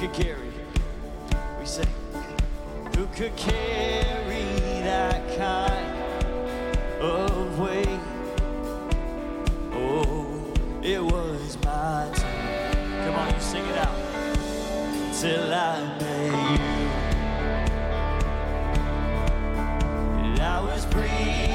could carry? We say, who could carry that kind of weight? Oh, it was my turn. Come on, you sing it out. Till I met you. I was breathing,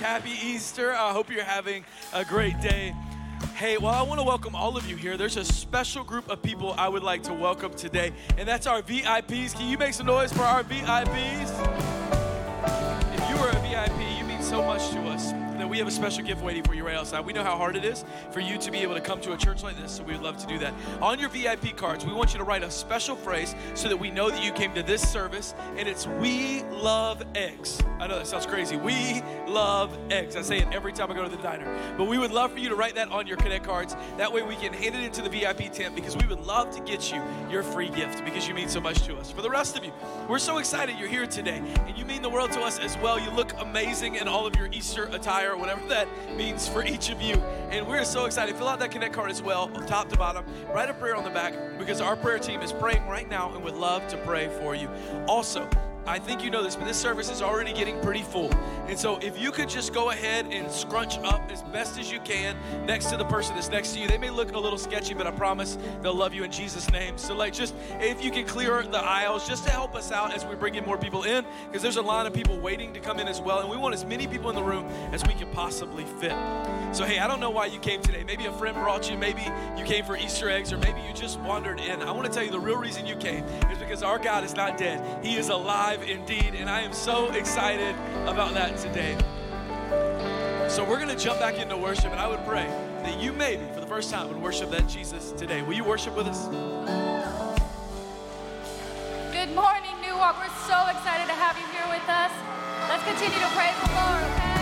Happy Easter. I hope you're having a great day. Hey, well, I want to welcome all of you here. There's a special group of people I would like to welcome today, and that's our VIPs. Can you make some noise for our VIPs? If you are a VIP, you mean so much to us that we have a special gift waiting for you right outside. We know how hard it is for you to be able to come to a church like this, so we would love to do that. On your VIP cards, we want you to write a special phrase so that we know that you came to this service, and it's We Love Eggs. I know that sounds crazy. We love eggs. I say it every time I go to the diner. But we would love for you to write that on your Connect cards. That way we can hand it into the VIP tent because we would love to get you your free gift because you mean so much to us. For the rest of you, we're so excited you're here today and you mean the world to us as well. You look amazing in all of your Easter attire, whatever that means for each of you. And we're so excited. Fill out that Connect card as well, top to bottom. Write a prayer on the back because our prayer team is praying right now and would love to pray for you. Also, I think you know this, but this service is already getting pretty full. And so if you could just go ahead and scrunch up as best as you can next to the person that's next to you. They may look a little sketchy, but I promise they'll love you in Jesus' name. So like just if you can clear the aisles just to help us out as we bring in more people in, because there's a line of people waiting to come in as well. And we want as many people in the room as we can possibly fit. So hey, I don't know why you came today. Maybe a friend brought you, maybe you came for Easter eggs, or maybe you just wandered in. I want to tell you the real reason you came is because our God is not dead. He is alive indeed, and I am so excited about that today. So we're going to jump back into worship, and I would pray that you maybe for the first time would worship that Jesus today. Will you worship with us? Good morning, New Walk. We're so excited to have you here with us. Let's continue to praise the Lord, okay?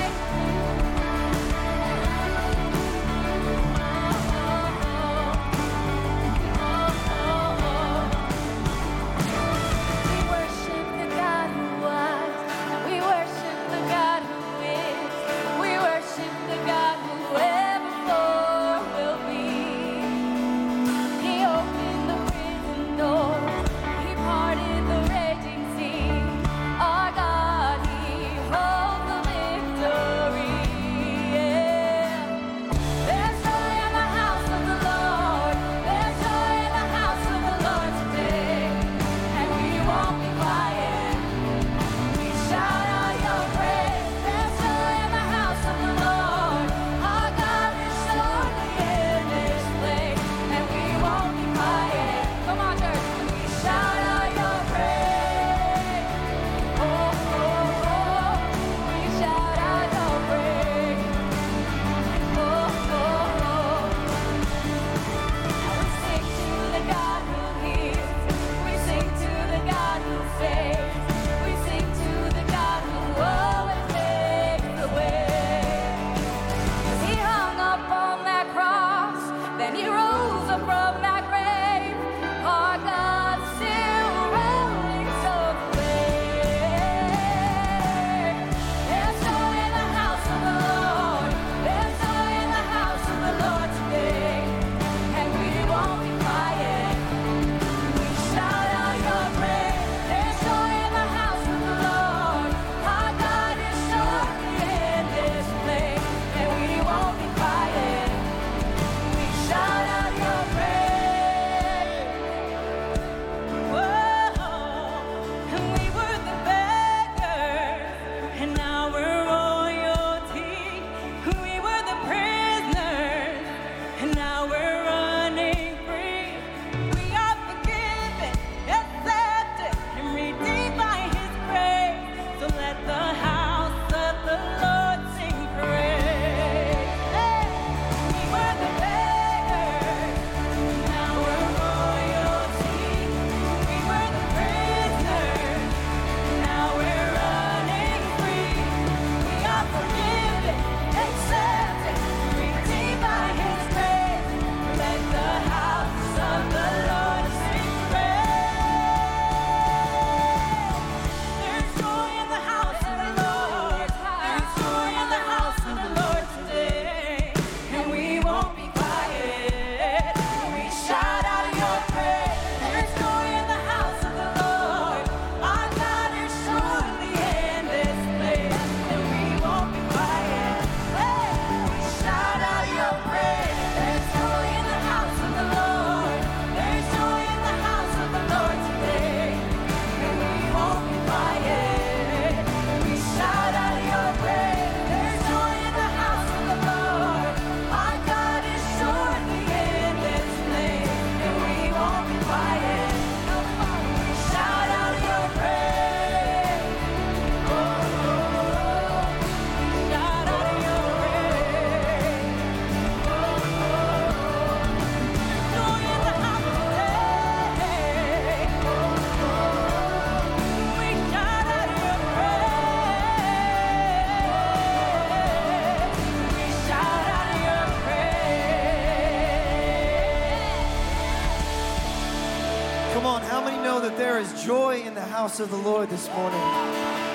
house of the Lord this morning.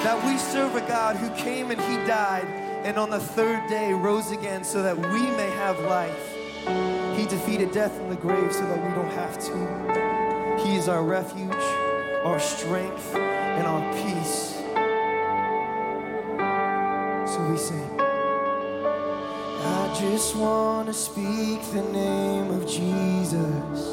That we serve a God who came and he died and on the third day rose again so that we may have life. He defeated death and the grave so that we don't have to. He is our refuge, our strength, and our peace. So we sing. I just want to speak the name of Jesus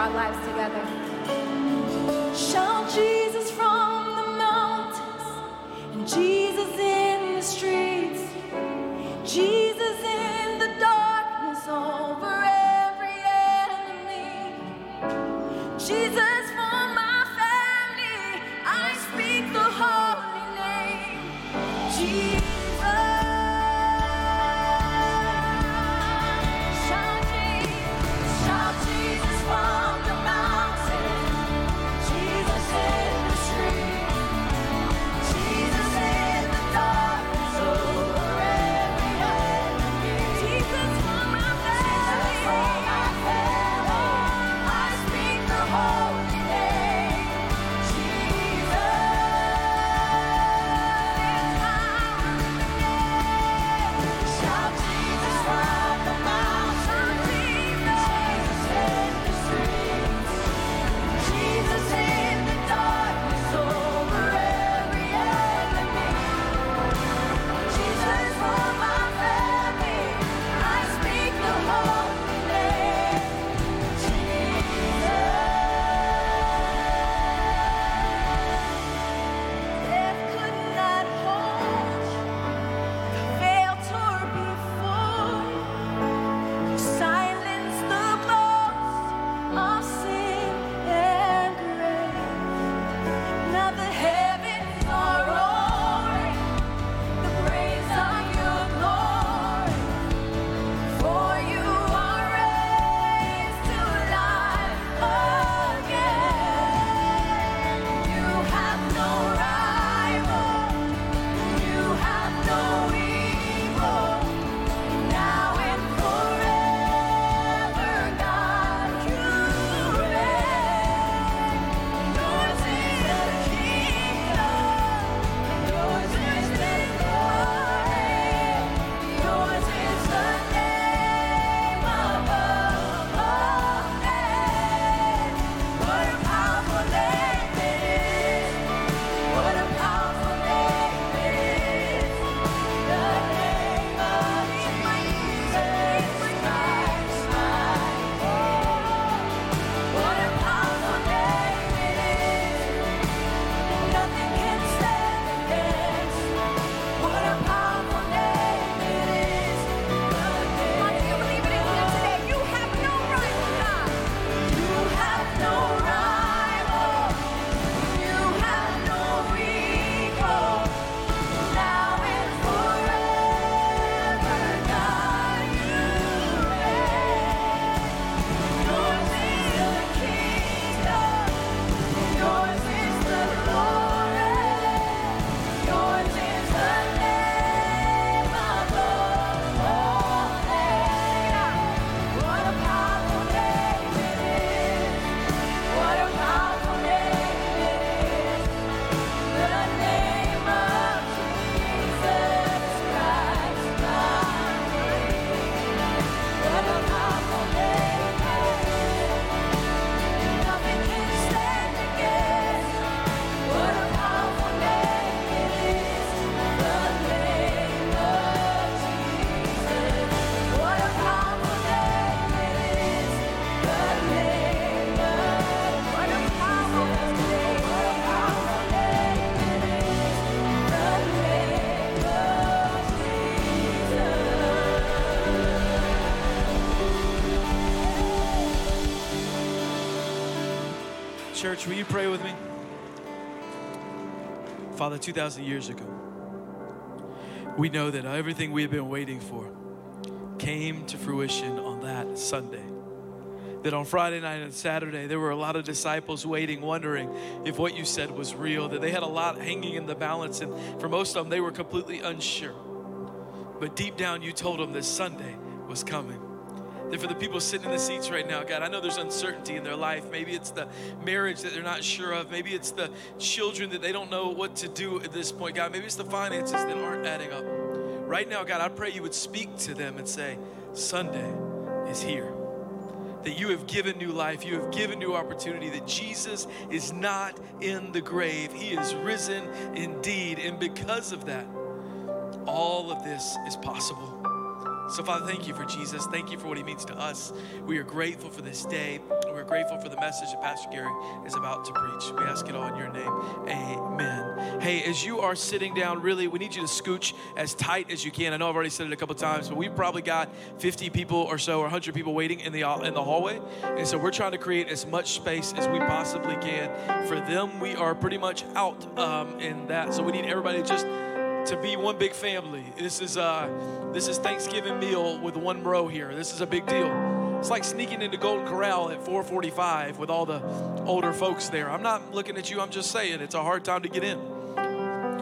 our lives together. Church, will you pray with me? Father, 2,000 years ago, we know that everything we have been waiting for came to fruition on that Sunday. That on Friday night and Saturday, there were a lot of disciples waiting, wondering if what you said was real, that they had a lot hanging in the balance, and for most of them, they were completely unsure. But deep down, you told them this Sunday was coming. That for the people sitting in the seats right now, God, I know there's uncertainty in their life. Maybe it's the marriage that they're not sure of. Maybe it's the children that they don't know what to do at this point, God. Maybe it's the finances that aren't adding up. Right now, God, I pray you would speak to them and say, Sunday is here. That you have given new life, you have given new opportunity, that Jesus is not in the grave. He is risen indeed. And because of that, all of this is possible. So, Father, thank you for Jesus. Thank you for what he means to us. We are grateful for this day. We're grateful for the message that Pastor Gary is about to preach. We ask it all in your name. Amen. Hey, as you are sitting down, really, we need you to scooch as tight as you can. I know I've already said it a couple times, but we've probably got 50 people or so, or 100 people waiting in the in the hallway, and so we're trying to create as much space as we possibly can for them. We are pretty much out um, in that, so we need everybody to just to be one big family. This is uh, this is Thanksgiving meal with one row here. This is a big deal. It's like sneaking into Golden Corral at 4:45 with all the older folks there. I'm not looking at you. I'm just saying it's a hard time to get in.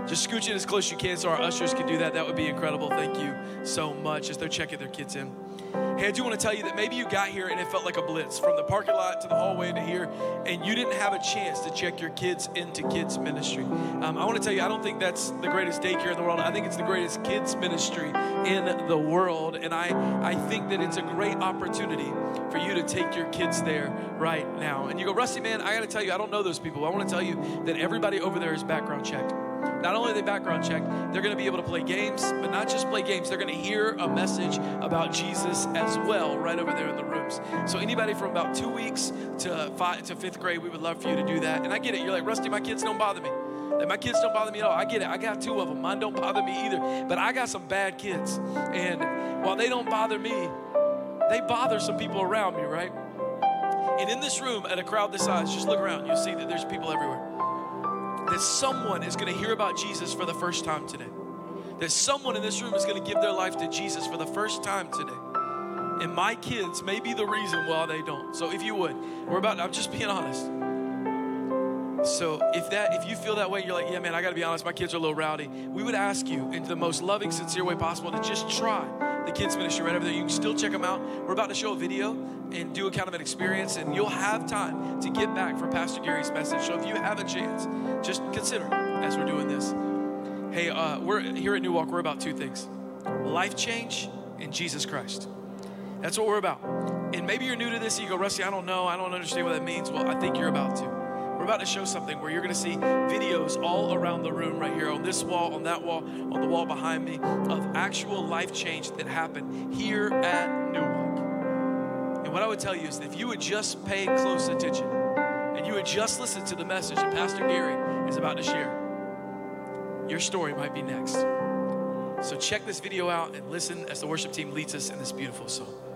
Just scooch in as close as you can so our ushers can do that. That would be incredible. Thank you so much as they're checking their kids in. Hey, I do want to tell you that maybe you got here and it felt like a blitz from the parking lot to the hallway to here, and you didn't have a chance to check your kids into kids ministry. Um, I want to tell you, I don't think that's the greatest daycare in the world. I think it's the greatest kids ministry in the world, and I I think that it's a great opportunity for you to take your kids there right now. And you go, Rusty, man, I got to tell you, I don't know those people. I want to tell you that everybody over there is background checked. Not only are they background checked, they're going to be able to play games, but not just play games. They're going to hear a message about Jesus as well right over there in the rooms. So anybody from about two weeks to five to fifth grade, we would love for you to do that. And I get it. You're like Rusty, my kids don't bother me. My kids don't bother me at all. I get it. I got two of them. Mine don't bother me either. But I got some bad kids, and while they don't bother me, they bother some people around me, right? And in this room, at a crowd this size, just look around. You'll see that there's people everywhere that someone is going to hear about Jesus for the first time today. That someone in this room is going to give their life to Jesus for the first time today. And my kids may be the reason why they don't. So if you would, we're about, I'm just being honest. So if that if you feel that way, you're like, yeah, man, I gotta be honest, my kids are a little rowdy. We would ask you in the most loving, sincere way possible to just try the kids ministry right over there. You can still check them out. We're about to show a video and do a kind of an experience, and you'll have time to get back for Pastor Gary's message. So if you have a chance, just consider as we're doing this. Hey, uh, we're here at New Walk. We're about two things: life change and Jesus Christ. That's what we're about. And maybe you're new to this. You go, Rusty, I don't know. I don't understand what that means. Well, I think you're about to. About to show something where you're going to see videos all around the room, right here, on this wall, on that wall, on the wall behind me, of actual life change that happened here at New Walk. And what I would tell you is that if you would just pay close attention and you would just listen to the message that Pastor Gary is about to share, your story might be next. So check this video out and listen as the worship team leads us in this beautiful song.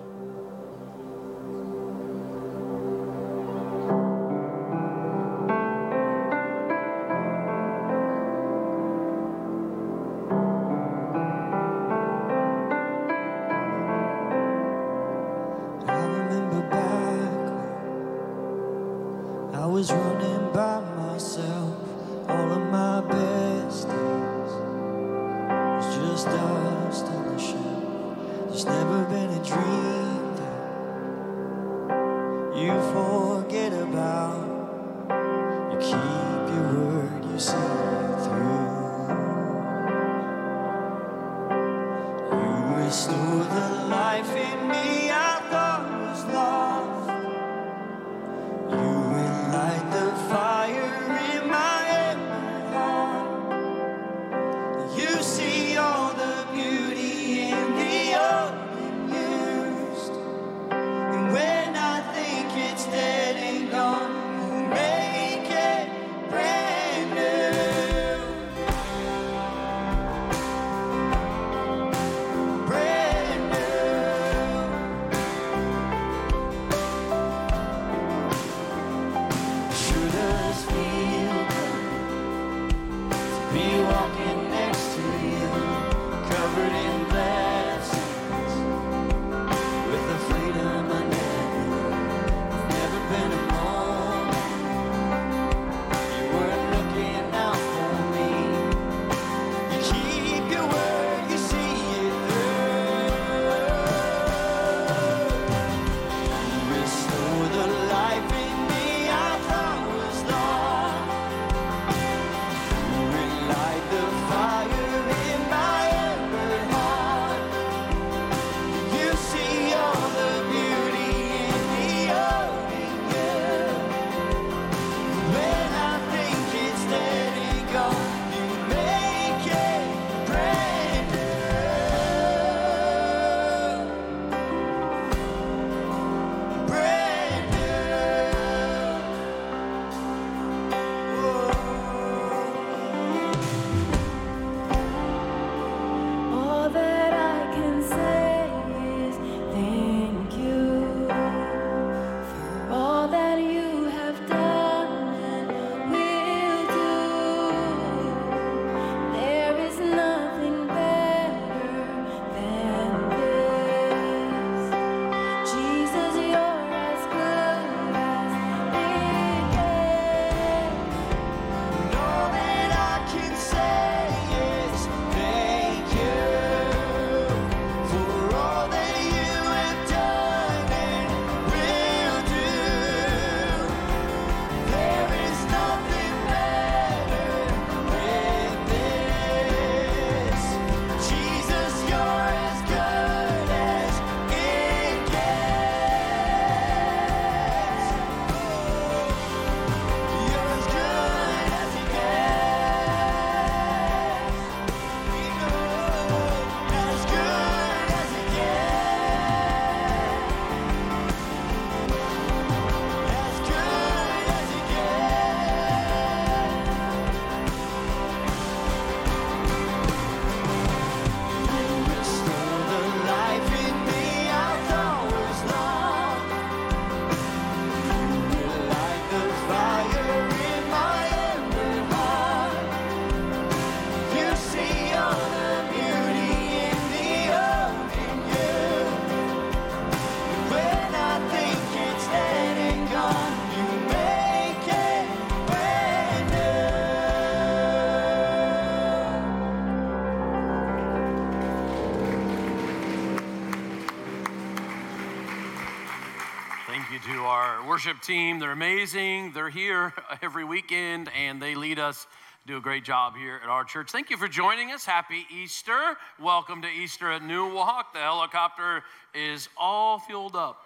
Worship team. They're amazing. They're here every weekend and they lead us, do a great job here at our church. Thank you for joining us. Happy Easter. Welcome to Easter at New Walk. The helicopter is all fueled up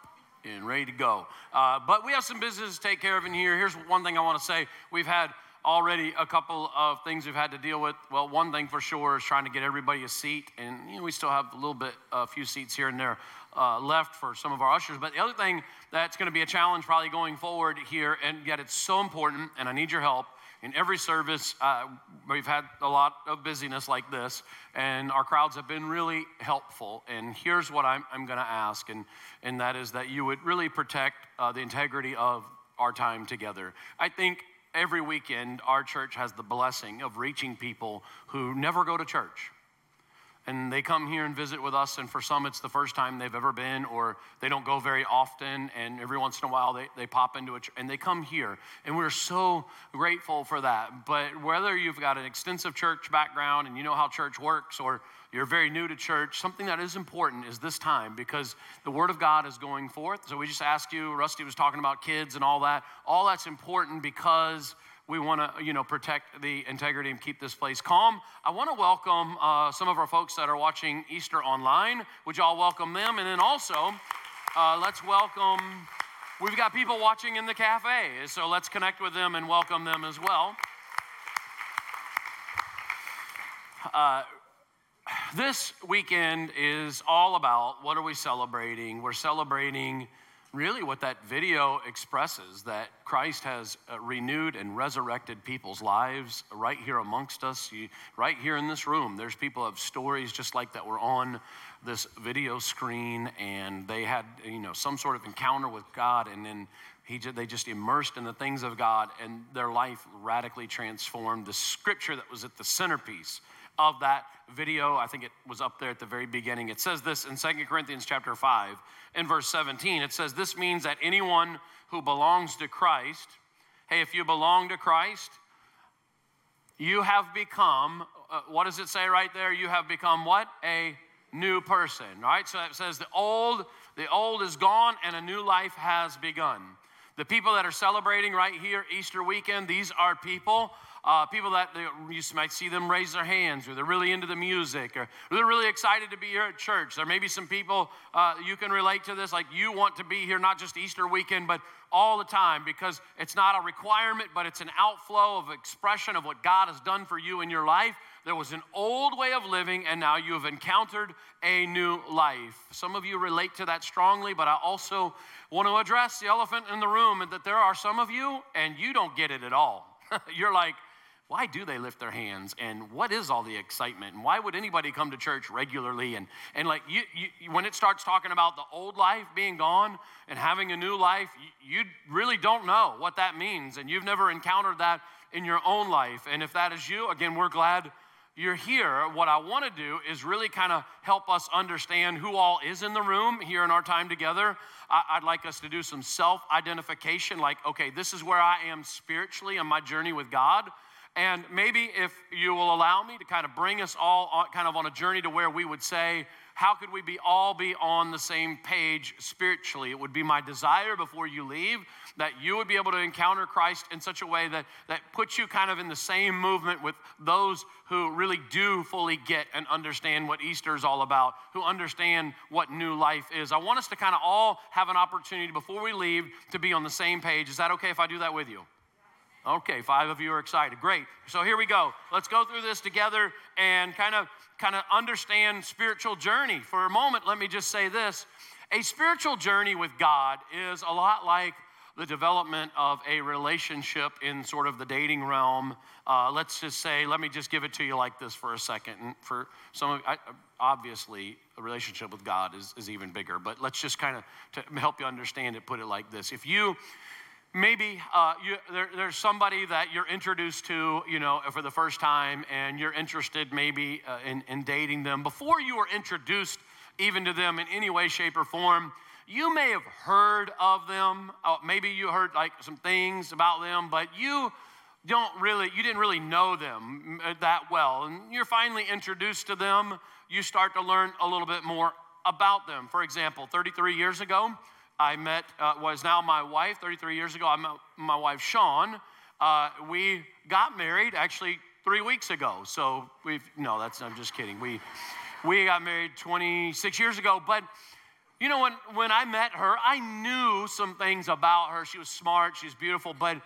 and ready to go. Uh, but we have some business to take care of in here. Here's one thing I want to say. We've had already a couple of things we've had to deal with. Well, one thing for sure is trying to get everybody a seat, and you know, we still have a little bit, a few seats here and there uh, left for some of our ushers. But the other thing that's going to be a challenge probably going forward here, and yet it's so important, and I need your help. In every service, uh, we've had a lot of busyness like this, and our crowds have been really helpful. And here's what I'm, I'm going to ask, and, and that is that you would really protect uh, the integrity of our time together. I think every weekend our church has the blessing of reaching people who never go to church and they come here and visit with us and for some it's the first time they've ever been or they don't go very often and every once in a while they, they pop into it and they come here and we're so grateful for that. But whether you've got an extensive church background and you know how church works or you're very new to church something that is important is this time because the word of god is going forth. So we just ask you rusty was talking about kids and all that. All that's important because we want to you know protect the integrity and keep this place calm. I want to welcome uh, some of our folks that are watching easter online. Would y'all welcome them? And then also uh, let's welcome we've got people watching in the cafe so let's connect with them and welcome them as well. Uh, this weekend is all about what are we celebrating? We're celebrating really what that video expresses that Christ has uh, renewed and resurrected people's lives right here amongst us, right here in this room. There's people have stories just like that were on this video screen, and they had you know some sort of encounter with God, and then he, they just immersed in the things of God, and their life radically transformed. The scripture that was at the centerpiece of that video. I think it was up there at the very beginning. It says this in Second Corinthians chapter 5 in verse 17. It says, This means that anyone who belongs to Christ, hey, if you belong to Christ, you have become, uh, what does it say right there? You have become what? A new person, right? So it says the old, the old is gone and a new life has begun. The people that are celebrating right here Easter weekend, these are people uh, people that you might see them raise their hands, or they're really into the music, or they're really excited to be here at church. There may be some people uh, you can relate to this, like you want to be here not just Easter weekend, but all the time because it's not a requirement, but it's an outflow of expression of what God has done for you in your life. There was an old way of living, and now you have encountered a new life. Some of you relate to that strongly, but I also want to address the elephant in the room and that there are some of you, and you don't get it at all. You're like, why do they lift their hands? And what is all the excitement? And why would anybody come to church regularly? And, and like you, you when it starts talking about the old life being gone and having a new life you, you really don't know what that means. And you've never encountered that in your own life. And if that is you again we're glad you're here. What i want to do is really kind of help us understand who all is in the room here in our time together. I, i'd like us to do some self-identification like okay this is where i am spiritually on my journey with god and maybe if you will allow me to kind of bring us all on, kind of on a journey to where we would say, how could we be all be on the same page spiritually? It would be my desire before you leave that you would be able to encounter Christ in such a way that, that puts you kind of in the same movement with those who really do fully get and understand what Easter is all about, who understand what new life is. I want us to kind of all have an opportunity before we leave to be on the same page. Is that okay if I do that with you? Okay, five of you are excited. Great. So here we go. Let's go through this together and kind of kind of understand spiritual journey. For a moment, let me just say this. A spiritual journey with God is a lot like the development of a relationship in sort of the dating realm. Uh, let's just say, let me just give it to you like this for a second. And for some of I, obviously, a relationship with God is, is even bigger, but let's just kind of to help you understand it, put it like this. If you maybe uh, you, there, there's somebody that you're introduced to, you know, for the first time, and you're interested maybe uh, in, in dating them. Before you were introduced even to them in any way, shape, or form, you may have heard of them. Uh, maybe you heard like some things about them, but you don't really, you didn't really know them uh, that well. And you're finally introduced to them. You start to learn a little bit more about them. For example, 33 years ago, I met, uh, was now my wife 33 years ago. I met my wife, Sean. Uh, we got married actually three weeks ago. So we've, no, that's, I'm just kidding. We, we got married 26 years ago. But, you know, when, when I met her, I knew some things about her. She was smart, she's beautiful, but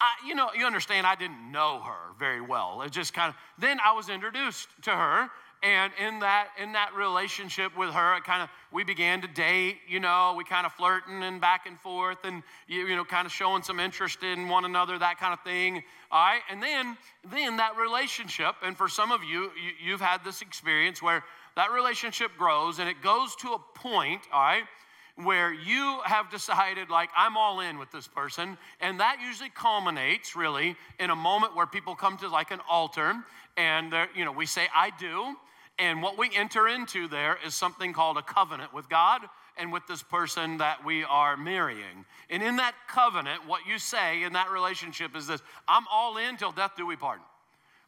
I, you know, you understand, I didn't know her very well. It just kind of, then I was introduced to her, and in that in that relationship with her kind of we began to date you know we kind of flirting and back and forth and you, you know kind of showing some interest in one another that kind of thing. All right and then then that relationship and for some of you, you you've had this experience where that relationship grows and it goes to a point all right where you have decided like i'm all in with this person and that usually culminates really in a moment where people come to like an altar and you know we say i do and what we enter into there is something called a covenant with God and with this person that we are marrying. And in that covenant, what you say in that relationship is this I'm all in till death do we part.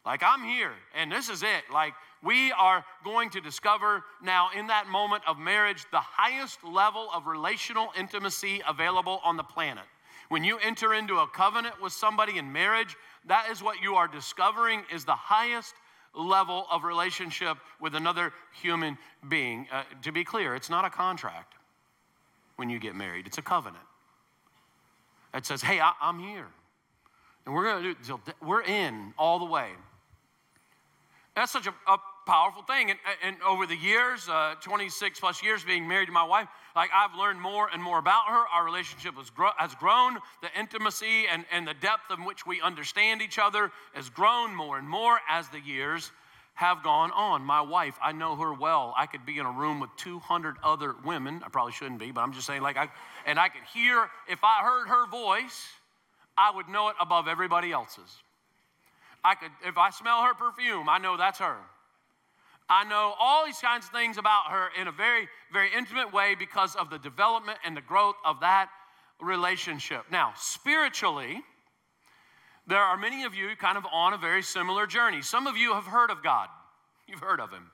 Like, I'm here, and this is it. Like, we are going to discover now in that moment of marriage the highest level of relational intimacy available on the planet. When you enter into a covenant with somebody in marriage, that is what you are discovering is the highest level of relationship with another human being. Uh, to be clear, it's not a contract when you get married, it's a covenant. It says, hey, I, am here. And we're going to do, we're in all the way. That's such a, a powerful thing. And, and over the years, uh, 26 plus years being married to my wife, like I've learned more and more about her. Our relationship has, grow, has grown. The intimacy and, and the depth in which we understand each other has grown more and more as the years have gone on. My wife, I know her well. I could be in a room with 200 other women. I probably shouldn't be, but I'm just saying, like, I, and I could hear, if I heard her voice, I would know it above everybody else's. I could, if I smell her perfume, I know that's her. I know all these kinds of things about her in a very, very intimate way because of the development and the growth of that relationship. Now, spiritually, there are many of you kind of on a very similar journey. Some of you have heard of God, you've heard of Him.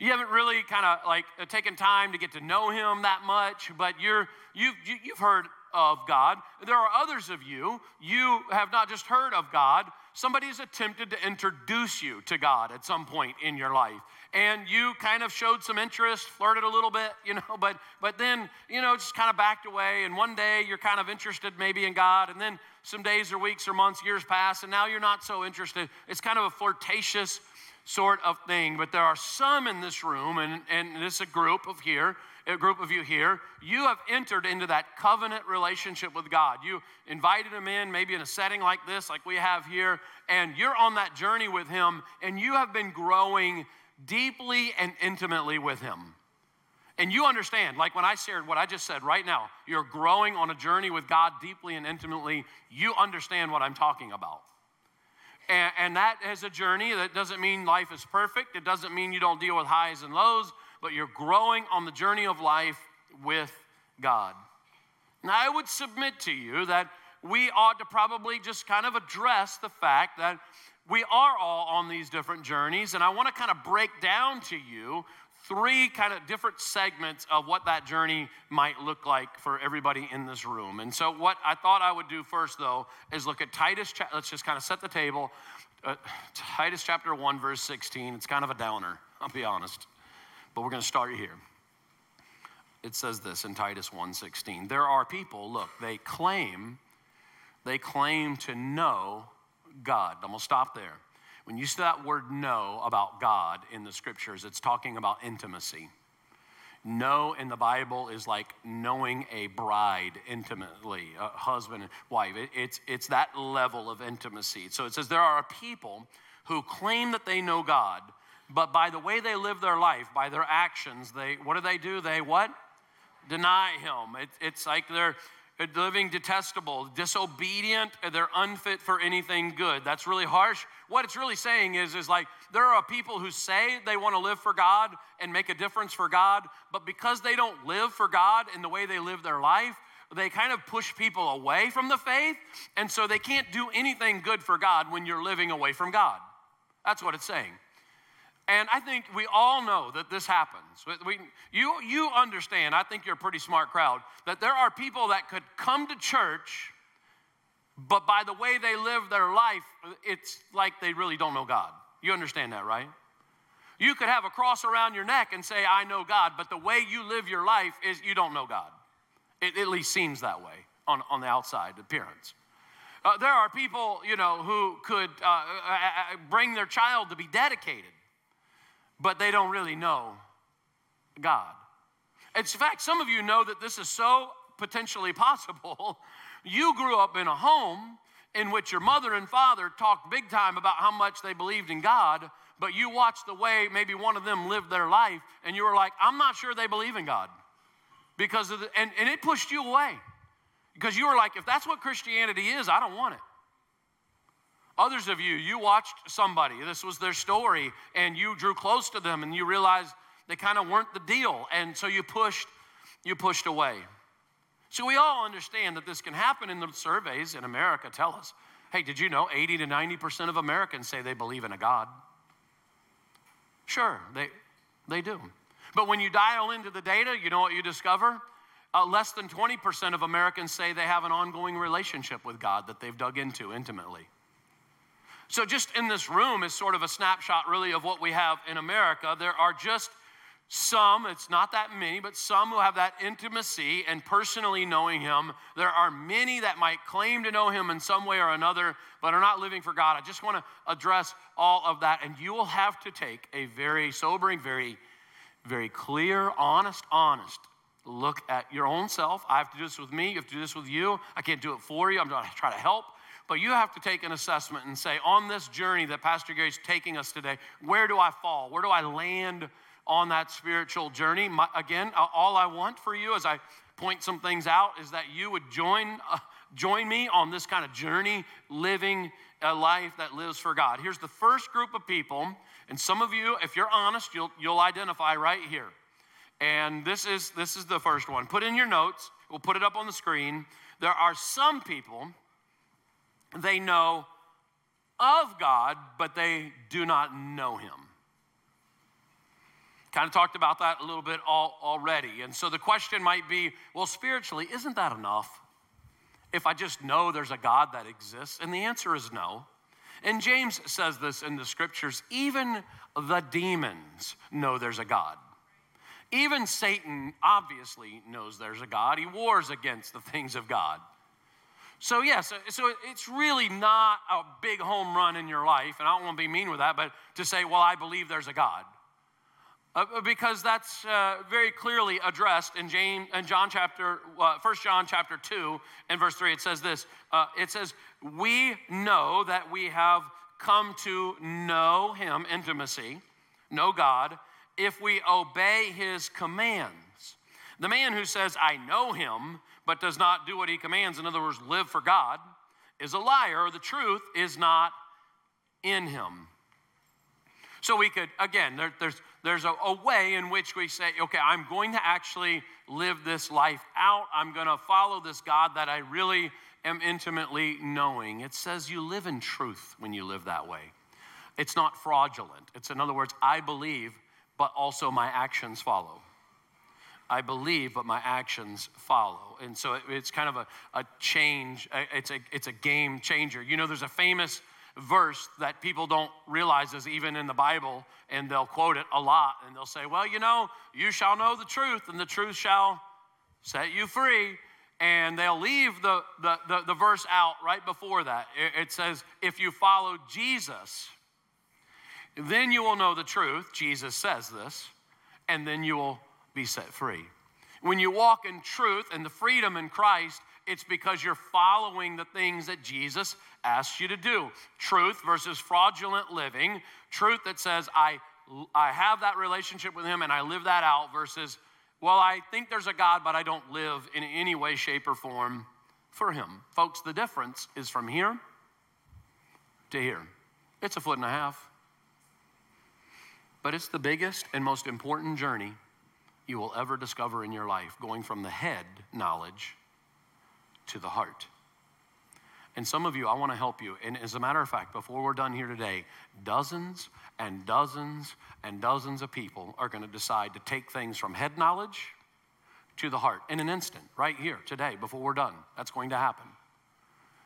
You haven't really kind of like uh, taken time to get to know Him that much, but you're, you've, you've heard of God. There are others of you, you have not just heard of God, somebody's attempted to introduce you to God at some point in your life. And you kind of showed some interest, flirted a little bit, you know, but but then, you know, just kind of backed away. And one day you're kind of interested maybe in God, and then some days or weeks or months, years pass, and now you're not so interested. It's kind of a flirtatious sort of thing. But there are some in this room, and, and this is a group of here a group of you here, you have entered into that covenant relationship with God. You invited Him in, maybe in a setting like this, like we have here, and you're on that journey with Him, and you have been growing deeply and intimately with Him. And you understand, like when I shared what I just said right now, you're growing on a journey with God deeply and intimately. You understand what I'm talking about. And, and, that is a journey. That doesn't mean life is perfect. It doesn't mean you don't deal with highs and lows but you're growing on the journey of life with God. Now, I would submit to you that we ought to probably just kind of address the fact that we are all on these different journeys, and I want to kind of break down to you three kind of different segments of what that journey might look like for everybody in this room. And so, what I thought I would do first, though, is look at Titus. Let's just kind of set the table. Uh, Titus chapter 1, verse 16. It's kind of a downer, I'll be honest. But we're going to start here. It says this in Titus 1:16. There are people, look, they claim they claim to know God. I'm going to stop there. When you see that word know about God in the scriptures, it's talking about intimacy. Know in the Bible is like knowing a bride intimately, a husband and wife. It, it's, it's that level of intimacy. So it says there are people who claim that they know God, but by the way they live their life, by their actions, they what do they do? They what? Deny him. It, it's like they're living detestable, disobedient, they're unfit for anything good. That's really harsh. What it's really saying is, is like there are people who say they want to live for God and make a difference for God, but because they don't live for God in the way they live their life, they kind of push people away from the faith, and so they can't do anything good for God when you're living away from God. That's what it's saying. And I think we all know that this happens. We, you, you understand, I think you're a pretty smart crowd, that there are people that could come to church, but by the way they live their life, it's like they really don't know God. You understand that, right? You could have a cross around your neck and say, I know God, but the way you live your life is you don't know God. It at least seems that way on, on the outside appearance. Uh, there are people, you know, who could uh, uh, uh, bring their child to be dedicated, but they don't really know God. In fact, some of you know that this is so potentially possible. You grew up in a home in which your mother and father talked big time about how much they believed in God, but you watched the way maybe one of them lived their life, and you were like, I'm not sure they believe in God. Because of the, and, and it pushed you away. Because you were like, if that's what Christianity is, I don't want it. Others of you, you watched somebody, this was their story, and you drew close to them and you realized they kind of weren't the deal. And so you pushed, you pushed away. So we all understand that this can happen in the surveys in America tell us, hey, did you know 80 to 90% of Americans say they believe in a God? Sure, they, they do. But when you dial into the data, you know what you discover? Uh, less than 20% of Americans say they have an ongoing relationship with God that they've dug into intimately. So, just in this room is sort of a snapshot, really, of what we have in America. There are just some, it's not that many, but some who have that intimacy and personally knowing Him. There are many that might claim to know Him in some way or another, but are not living for God. I just want to address all of that. And you will have to take a very sobering, very, very clear, honest, honest look at your own self. I have to do this with me. You have to do this with you. I can't do it for you. I'm going to try to help. But you have to take an assessment and say, on this journey that Pastor Gary's taking us today, where do I fall? Where do I land on that spiritual journey? My, again, all I want for you as I point some things out is that you would join, uh, join me on this kind of journey, living a life that lives for God. Here's the first group of people, and some of you, if you're honest, you'll, you'll identify right here. And this is, this is the first one. Put in your notes, we'll put it up on the screen. There are some people, they know of God, but they do not know Him. Kind of talked about that a little bit all, already. And so the question might be well, spiritually, isn't that enough? If I just know there's a God that exists? And the answer is no. And James says this in the scriptures even the demons know there's a God. Even Satan obviously knows there's a God. He wars against the things of God. So, yes, so it's really not a big home run in your life, and I don't want to be mean with that, but to say, well, I believe there's a God. Uh, uh because that's uh, very clearly addressed in, James, in John chapter, uh, 1 John chapter 2 and verse 3. It says this uh, It says, We know that we have come to know him, intimacy, know God, if we obey his commands. The man who says, I know him, but does not do what he commands, in other words, live for God, is a liar. The truth is not in him. So we could, again, there, there's, there's a, a, way in which we say, okay, I'm going to actually live this life out. I'm going to follow this God that I really am intimately knowing. It says you live in truth when you live that way. It's not fraudulent. It's, in other words, I believe but also my actions follow. I believe, but my actions follow. And so it, it's kind of a, a change, it's a, it's a game changer. You know, there's a famous verse that people don't realize is even in the Bible, and they'll quote it a lot, and they'll say, Well, you know, you shall know the truth, and the truth shall set you free. And they'll leave the, the, the, the verse out right before that. It, it says, If you follow Jesus, then you will know the truth. Jesus says this, and then you will be set free. When you walk in truth and the freedom in Christ, it's because you're following the things that Jesus asks you to do. Truth versus fraudulent living. Truth that says, I, I have that relationship with Him and I live that out, versus, well, I think there's a God, but I don't live in any way, shape, or form for Him. Folks, the difference is from here to here. It's a foot and a half. But it's the biggest and most important journey you will ever discover in your life, going from the head knowledge to the heart. And some of you, I want to help you. And as a matter of fact, before we're done here today, dozens and dozens and dozens of people are going to decide to take things from head knowledge to the heart in an instant, right here, today, before we're done. That's going to happen.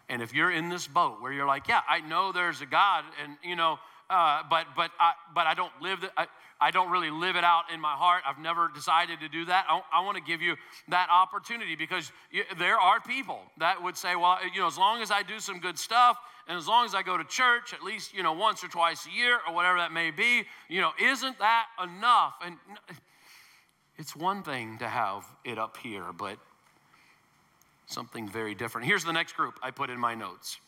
And if you're in this boat where you're like, yeah, I know there's a God, and you know, uh, but but I but I don't live. The, I, I don't really live it out in my heart. I've never decided to do that. I, I want to give you that opportunity because you, there are people that would say, well, you know, as long as I do some good stuff and as long as I go to church at least, you know, once or twice a year or whatever that may be, you know, isn't that enough? And it's one thing to have it up here, but something very different. Here's the next group I put in my notes.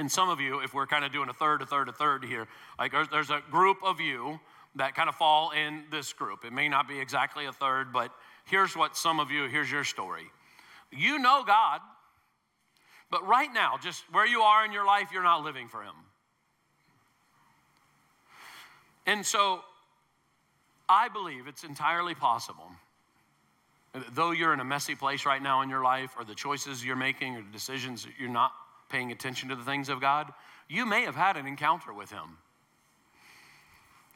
And some of you, if we're kind of doing a third, a third, a third here, like there's, a group of you that kind of fall in this group. It may not be exactly a third, but here's what some of you, here's your story. You know God, but right now, just where you are in your life, you're not living for Him. And so I believe it's entirely possible Though you're in a messy place right now in your life, or the choices you're making, or the decisions you're not paying attention to the things of God, you may have had an encounter with Him.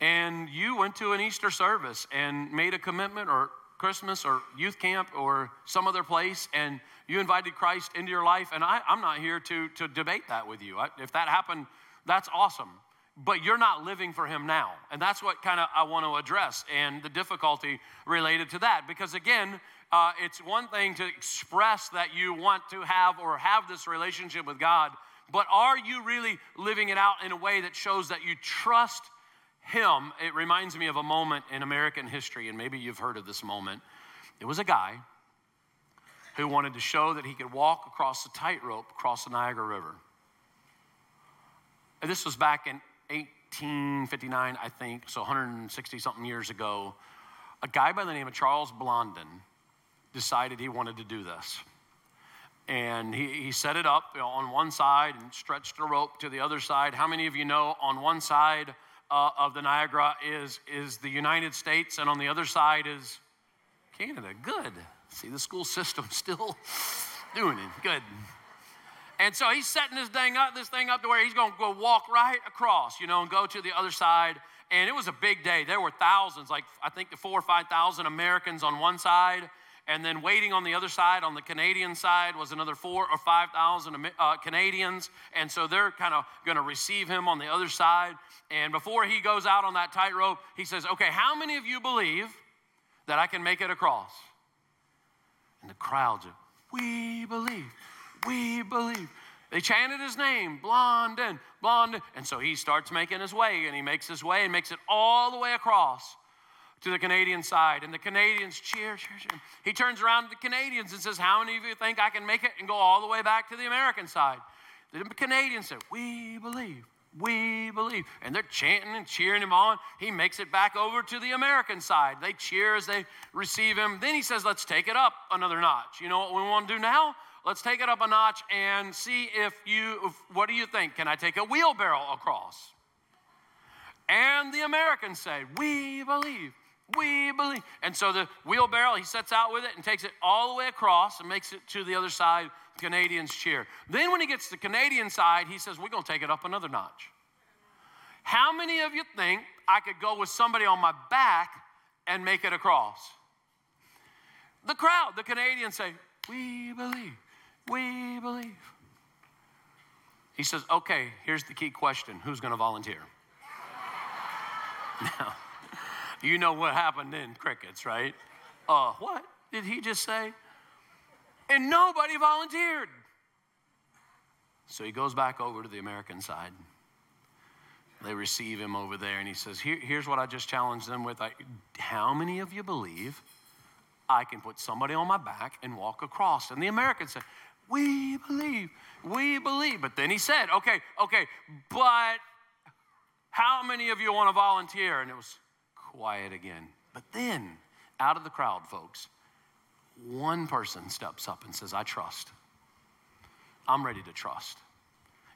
And you went to an Easter service and made a commitment, or Christmas, or youth camp, or some other place, and you invited Christ into your life. And I, am not here to, to debate that with you. I, if that happened, that's awesome but you're not living for him now. And that's what kind of I want to address and the difficulty related to that. Because again, uh, it's one thing to express that you want to have or have this relationship with God, but are you really living it out in a way that shows that you trust him? It reminds me of a moment in American history, and maybe you've heard of this moment. It was a guy who wanted to show that he could walk across the tightrope across the Niagara River. And this was back in 1859, I think, so 160 something years ago, a guy by the name of Charles Blondin decided he wanted to do this. And he, he set it up you know, on one side and stretched a rope to the other side. How many of you know on one side uh, of the Niagara is, is the United States and on the other side is Canada? Good. See, the school system still doing it. Good. And so he's setting this thing up, this thing up to where he's going to go walk right across, you know, and go to the other side. And it was a big day. There were thousands, like I think the four or five thousand Americans on one side, and then waiting on the other side, on the Canadian side, was another four or five thousand uh, Canadians. And so they're kind of going to receive him on the other side. And before he goes out on that tightrope, he says, "Okay, how many of you believe that I can make it across?" And the crowd crowds, we believe. We believe. They chanted his name, Blondin, Blondin. And so he starts making his way, and he makes his way and makes it all the way across to the Canadian side. And the Canadians cheer, cheer, cheer. He turns around to the Canadians and says, How many of you think I can make it and go all the way back to the American side? The Canadians said, We believe. We believe. And they're chanting and cheering him on. He makes it back over to the American side. They cheer as they receive him. Then he says, Let's take it up another notch. You know what we want to do now? let's take it up a notch and see if you, if, what do you think? Can I take a wheelbarrow across? And the Americans say, We believe, we believe. And so the wheelbarrow, he sets out with it and takes it all the way across and makes it to the other side. Canadians cheer. Then when he gets to the Canadian side, he says, We're going to take it up another notch. How many of you think I could go with somebody on my back and make it across? The crowd, the Canadians say, We believe. We believe. He says, okay, here's the key question who's going to volunteer? now, you know what happened in crickets, right? Uh, what did he just say? And nobody volunteered. So he goes back over to the American side. They receive him over there, and he says, Here, Here's what I just challenged them with. I, how many of you believe I can put somebody on my back and walk across? And the Americans said, we believe. We believe. But then he said, okay, okay, but how many of you want to volunteer? And it was quiet again. But then, out of the crowd, folks, one person steps up and says, I trust. I'm ready to trust.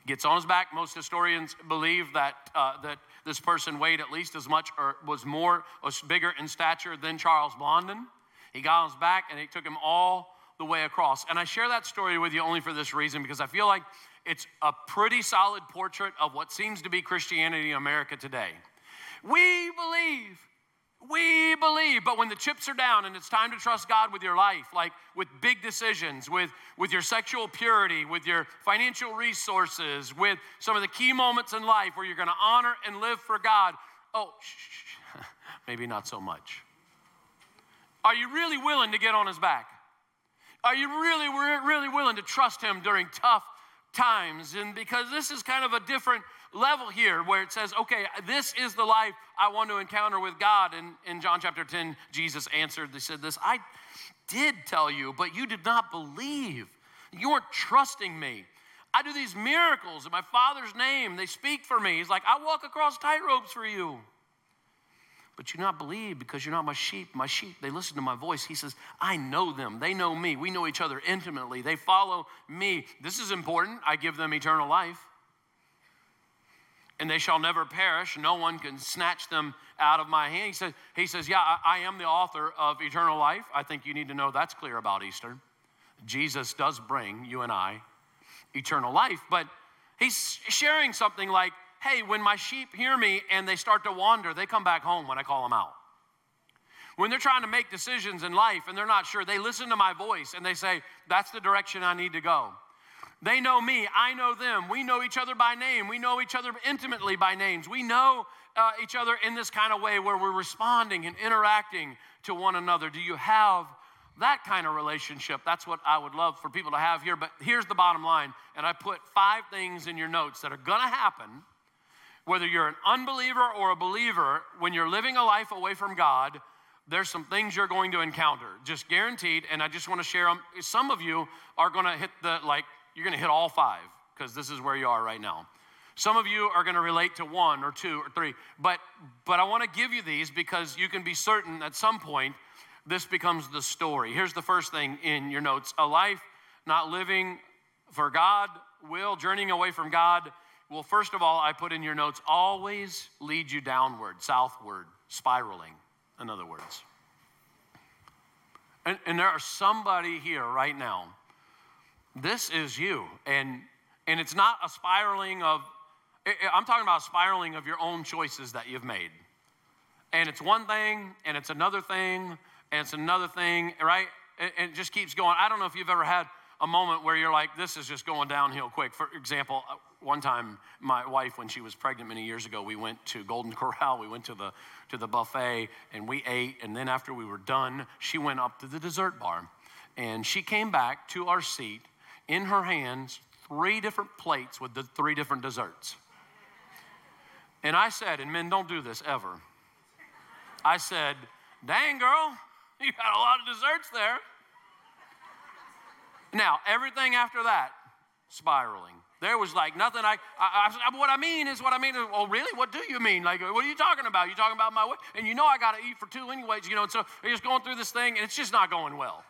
Gets on his back. Most historians believe that, uh, that this person weighed at least as much or was more, was bigger in stature than Charles Blondin. He got on his back and he took him all the way across. And I share that story with you only for this reason because I feel like it's a pretty solid portrait of what seems to be Christianity in America today. We believe. We believe, but when the chips are down and it's time to trust God with your life, like with big decisions, with, with your sexual purity, with your financial resources, with some of the key moments in life where you're gonna honor and live for God, oh, shh, maybe not so much. Are you really willing to get on his back? Are you really, really willing to trust him during tough times? And because this is kind of a different level here where it says, okay, this is the life I want to encounter with God. And in John chapter 10, Jesus answered, They said this, I did tell you, but you did not believe. You weren't trusting me. I do these miracles in my Father's name. They speak for me. He's like, I walk across tightropes for you but you not believe because you're not my sheep. My sheep, they listen to my voice. He says, I know them. They know me. We know each other intimately. They follow me. This is important. I give them eternal life. And they shall never perish. No one can snatch them out of my hand. He says, he says Yeah, I, I am the author of eternal life. I think you need to know that's clear about Easter. Jesus does bring you and I eternal life. But he's sharing something like, hey, when my sheep hear me and they start to wander, they come back home when I call them out. When they're trying to make decisions in life and they're not sure, they listen to my voice and they say, that's the direction I need to go. They know me, I know them. We know each other by name. We know each other intimately by names. We know uh, each other in this kind of way where we're responding and interacting to one another. Do you have that kind of relationship? That's what I would love for people to have here. But here's the bottom line, and I put five things in your notes that are gonna happen whether you're an unbeliever or a believer, when you're living a life away from God, there's some things you're going to encounter, just guaranteed. And I just want to share them. Some of you are going to hit the, like, you're going to hit all five because this is where you are right now. Some of you are going to relate to one or two or three, but but I want to give you these because you can be certain at some point this becomes the story. Here's the first thing in your notes: a life not living for God, will journeying away from God well, first of all, I put in your notes always lead you downward, southward, spiraling, in other words. And, and there are somebody here right now. This is you. And, and it's not a spiraling of, I'm talking about a spiraling of your own choices that you've made. And it's one thing, and it's another thing, and it's another thing, right? And it just keeps going. I don't know if you've ever had a moment where you're like, this is just going downhill quick. For example, uh, one time, my wife, when she was pregnant many years ago, we went to Golden Corral. We went to the to the buffet and we ate. And then after we were done, she went up to the dessert bar, and she came back to our seat in her hands three different plates with the three different desserts. And I said, and men don't do this ever. I said, dang girl, you got a lot of desserts there. Now, everything after that, spiraling. There was like nothing I, I, I, what I mean is what I mean. is, Oh, really? What do you mean? Like, what are you talking about? You talking about my? And you know I got to eat for two anyways, you know. And so you're just going through this thing, and it's just not going well.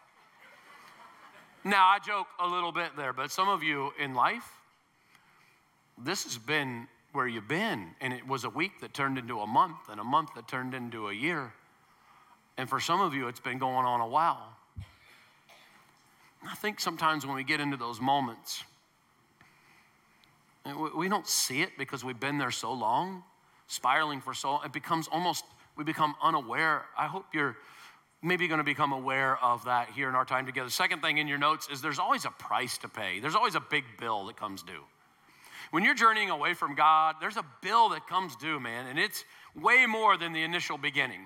Now I joke a little bit there, but some of you in life, this has been where you've been, and it was a week that turned into a month, and a month that turned into a year, and for some of you, it's been going on a while. I think sometimes when we get into those moments, we don't see it because we've been there so long, spiraling for so long. It becomes almost, we become unaware. I hope you're maybe going to become aware of that here in our time together. Second thing in your notes is there's always a price to pay, there's always a big bill that comes due. When you're journeying away from God, there's a bill that comes due, man, and it's way more than the initial beginning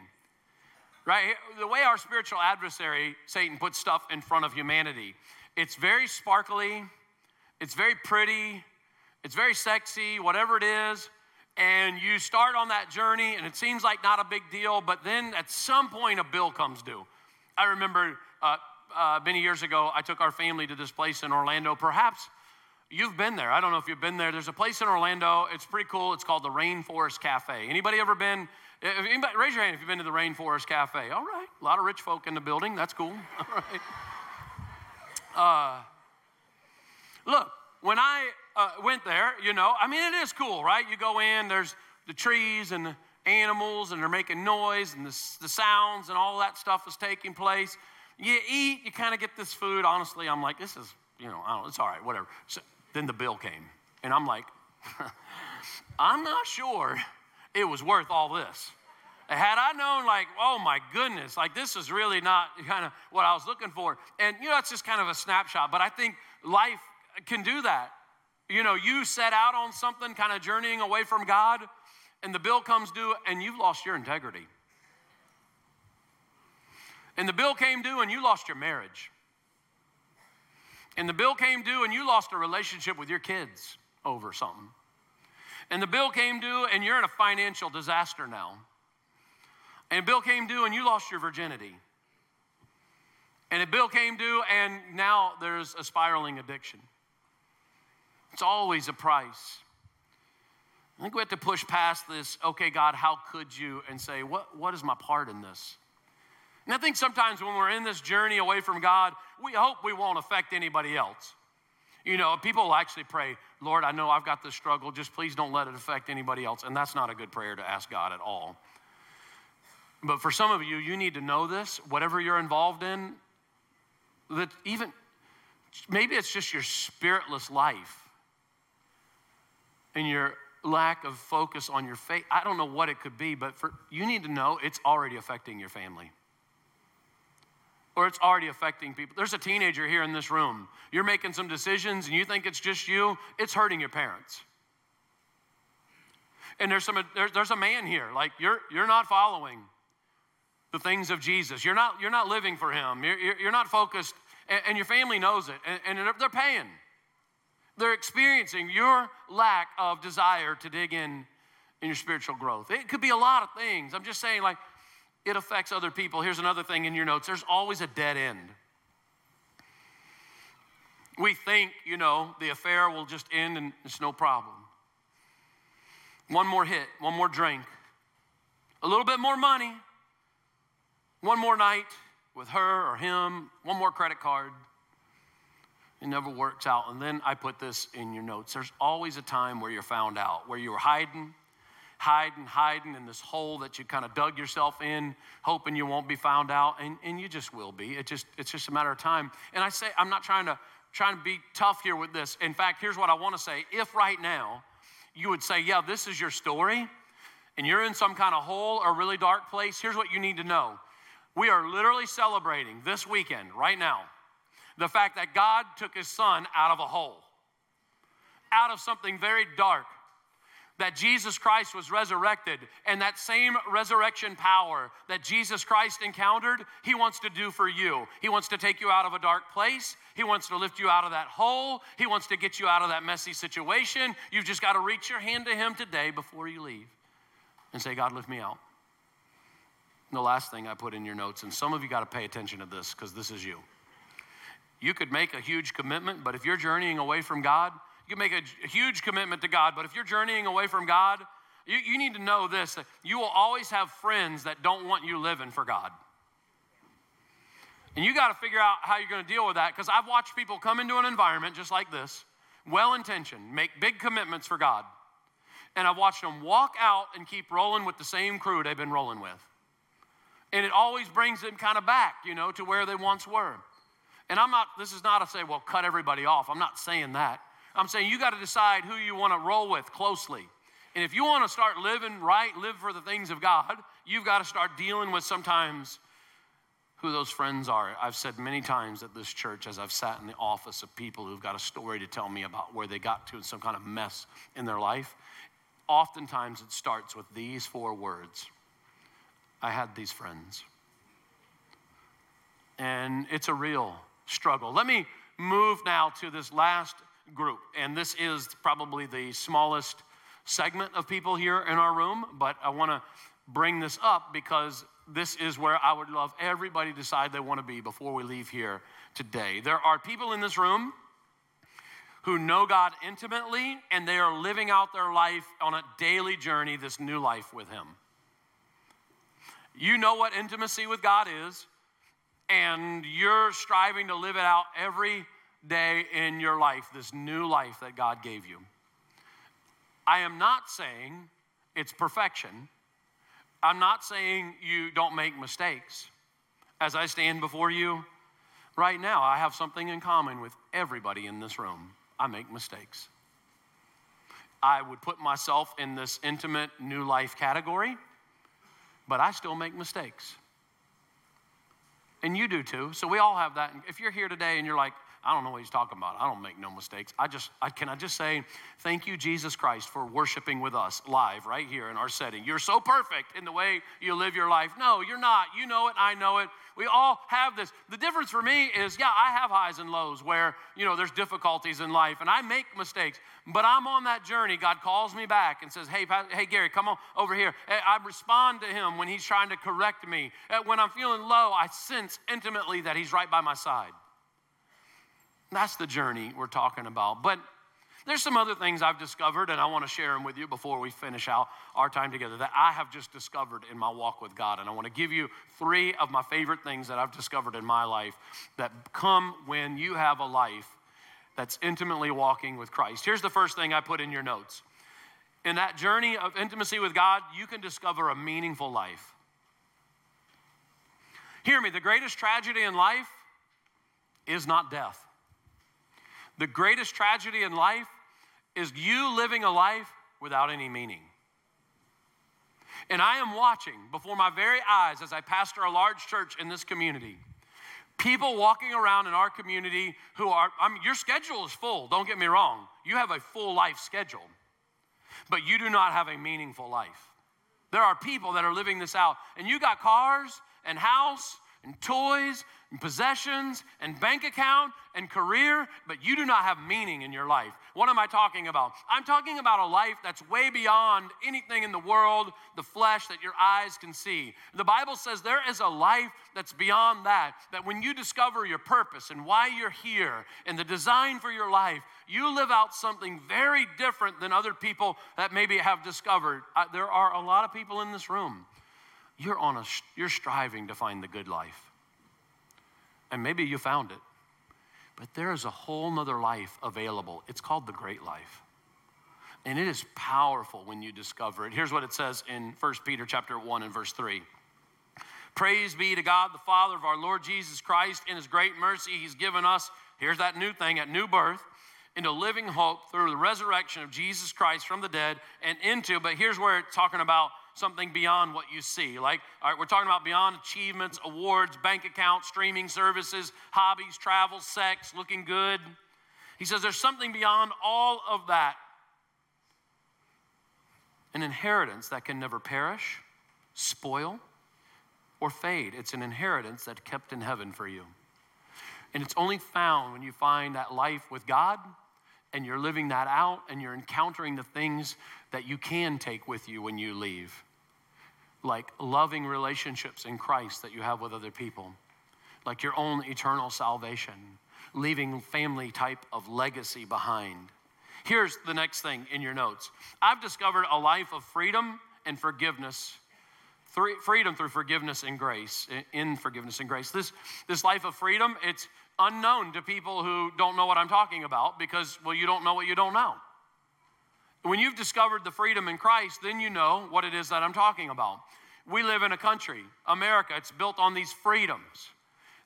right? The way our spiritual adversary, Satan, puts stuff in front of humanity, it's very sparkly, it's very pretty, it's very sexy, whatever it is. And you start on that journey, and it seems like not a big deal, but then at some point, a bill comes due. I remember uh, uh, many years ago, I took our family to this place in Orlando. Perhaps you've been there. I don't know if you've been there. There's a place in Orlando. It's pretty cool. It's called the Rainforest Cafe. Anybody ever been if anybody, raise your hand if you've been to the Rainforest Cafe. All right, a lot of rich folk in the building. That's cool. All right. Uh, look, when I uh, went there, you know, I mean, it is cool, right? You go in, there's the trees and the animals, and they're making noise, and the, the sounds and all that stuff is taking place. you eat, you kind of get this food. Honestly, I'm like, this is, you know, it's all right, whatever. So then the bill came, and I'm like, I'm not sure it was worth all this. Had I known, like, oh my goodness, like this is really not kind of what I was looking for. And, you know, it's just kind of a snapshot, but I think life can do that. You know, you set out on something, kind of journeying away from God, and the bill comes due, and you've lost your integrity. And the bill came due, and you lost your marriage. And the bill came due, and you lost a relationship with your kids over something. And the bill came due, and you're in a financial disaster now. And bill came due, and you lost your virginity. And a bill came due, and now there's a spiraling addiction. It's always a price. I think we have to push past this, okay, God, how could you? And say, what, what is my part in this? And I think sometimes when we're in this journey away from God, we hope we won't affect anybody else. You know, people will actually pray, Lord, I know I've got this struggle, just please don't let it affect anybody else. And that's not a good prayer to ask God at all. But for some of you, you need to know this, whatever you're involved in, that even maybe it's just your spiritless life and your lack of focus on your faith. I don't know what it could be, but for you need to know it's already affecting your family or it's already affecting people. There's a teenager here in this room. You're making some decisions and you think it's just you, it's hurting your parents. And there's, some, there's, there's a man here, like you're, you're not following the things of Jesus. You're not, you're not living for him. You're, you're, you're not focused, and, and, your family knows it, and, and they're paying. They're experiencing your lack of desire to dig in in your spiritual growth. It could be a lot of things. I'm just saying, like, it affects other people. Here's another thing in your notes there's always a dead end. We think, you know, the affair will just end and it's no problem. One more hit, one more drink, a little bit more money, one more night with her or him, one more credit card. It never works out. And then I put this in your notes. There's always a time where you're found out, where you were hiding, hiding, hiding in this hole that you kind of dug yourself in, hoping you won't be found out, and, and you just will be. It just, it's just a matter of time. And I say, I'm not trying to trying to be tough here with this. In fact, here's what I want to say. If right now you would say, Yeah, this is your story, and you're in some kind of hole or really dark place, here's what you need to know. We are literally celebrating this weekend, right now, the fact that God took his son out of a hole, out of something very dark, that Jesus Christ was resurrected, and that same resurrection power that Jesus Christ encountered, He wants to do for you. He wants to take you out of a dark place. He wants to lift you out of that hole. He wants to get you out of that messy situation. You've just got to reach your hand to Him today before you leave and say, God, lift me out. And the last thing I put in your notes, and some of you got to pay attention to this because this is you. You could make a huge commitment, but if you're journeying away from God, you can make a, a huge commitment to God, but if you're journeying away from God, you, you need to know this that you will always have friends that don't want you living for God. And you got to figure out how you're going to deal with that because I've watched people come into an environment just like this, well intentioned, make big commitments for God. And I've watched them walk out and keep rolling with the same crew they've been rolling with. And it always brings them kind of back, you know, to where they once were. And I'm not, this is not a say, well, cut everybody off. I'm not saying that. I'm saying you got to decide who you want to roll with closely. And if you want to start living right, live for the things of God, you've got to start dealing with sometimes who those friends are. I've said many times at this church as I've sat in the office of people who've got a story to tell me about where they got to in some kind of mess in their life. Oftentimes it starts with these four words I had these friends. And it's a real struggle. Let me move now to this last group. And this is probably the smallest segment of people here in our room, but I want to bring this up because this is where I would love everybody to decide they want to be before we leave here today. There are people in this room who know God intimately and they are living out their life on a daily journey, this new life with Him. You know what intimacy with God is, and you're striving to live it out every day in your life, this new life that God gave you. I am not saying it's perfection. I'm not saying you don't make mistakes. as I stand before you right now, I have something in common with everybody in this room. I make mistakes. I would put myself in this intimate new life category, but I still make mistakes. And you do too. So we all have that. If you're here today and you're like, I don't know what he's talking about. I don't make no mistakes. I just, I, can I just say, thank you, Jesus Christ, for worshiping with us live right here in our setting. You're so perfect in the way you live your life. No, you're not. You know it. I know it. We all have this. The difference for me is, yeah, I have highs and lows where, you know, there's difficulties in life and I make mistakes, but I'm on that journey. God calls me back and says, hey, hey, Gary, come on over here. Eh, I respond to him when he's trying to correct me. Eh, when I'm feeling low, I sense intimately that he's right by my side. That's the journey we're talking about. But there's some other things I've discovered, and I want to share them with you before we finish out our time together that I have just discovered in my walk with God. And I want to give you three of my favorite things that I've discovered in my life that come when you have a life that's intimately walking with Christ. Here's the first thing I put in your notes. In that journey of intimacy with God, you can discover a meaningful life. Hear me, the greatest tragedy in life is not death. The greatest tragedy in life is you living a life without any meaning. And I am watching before my very eyes as I pastor a large church in this community. People walking around in our community who are, I mean, your schedule is full, don't get me wrong. You have a full life schedule, but you do not have a meaningful life. There are people that are living this out, and you got cars and house and toys and possessions and bank account and career, but you do not have meaning in your life. What am I talking about? I'm talking about a life that's way beyond anything in the world, the flesh that your eyes can see. The Bible says there is a life that's beyond that, that when you discover your purpose and why you're here and the design for your life, you live out something very different than other people that maybe have discovered. Uh, there are a lot of people in this room you're on a you're striving to find the good life and maybe you found it. But there is a whole nother life available. It's called the great life. And it is powerful when you discover it. Here's what it says in 1 peter chapter 1 and verse 3 praise be to god the father of our lord jesus christ. In his great mercy he's given us here's that new thing at new birth into living hope through the resurrection of jesus christ from the dead and into but here's where it's talking about something beyond what you see. Like, all right, we're talking about beyond achievements, awards, bank accounts, streaming services, hobbies, travel, sex, looking good. He says there's something beyond all of that. An inheritance that can never perish, spoil, or fade. It's an inheritance that's kept in heaven for you. And it's only found when you find that life with God and you're living that out and you're encountering the things that you can take with you when you leave, like loving relationships in Christ that you have with other people, like your own eternal salvation, leaving family type of legacy behind. Here's the next thing in your notes. I've discovered a life of freedom and forgiveness. Freedom through forgiveness and grace. In forgiveness and grace. This, this life of freedom it's unknown to people who don't know what I'm talking about because, well, you don't know what you don't know. When you've discovered the freedom in Christ, then you know what it is that I'm talking about. We live in a country, America, it's built on these freedoms.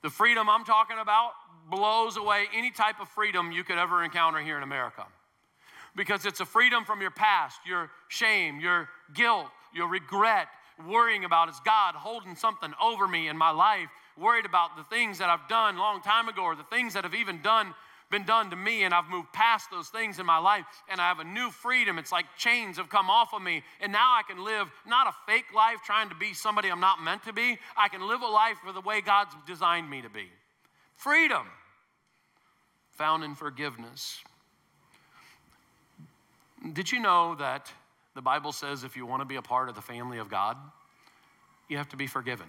The freedom I'm talking about blows away any type of freedom you could ever encounter here in America. Because it's a freedom from your past, your shame, your guilt, your regret, worrying about is God holding something over me in my life worried about the things that I've done long time ago or the things that I've even done been done to me and I've moved past those things in my life and I have a new freedom. It's like chains have come off of me and now I can live not a fake life trying to be somebody I'm not meant to be. I can live a life for the way God's designed me to be. Freedom found in forgiveness. Did you know that the Bible says if you want to be a part of the family of God, you have to be forgiven?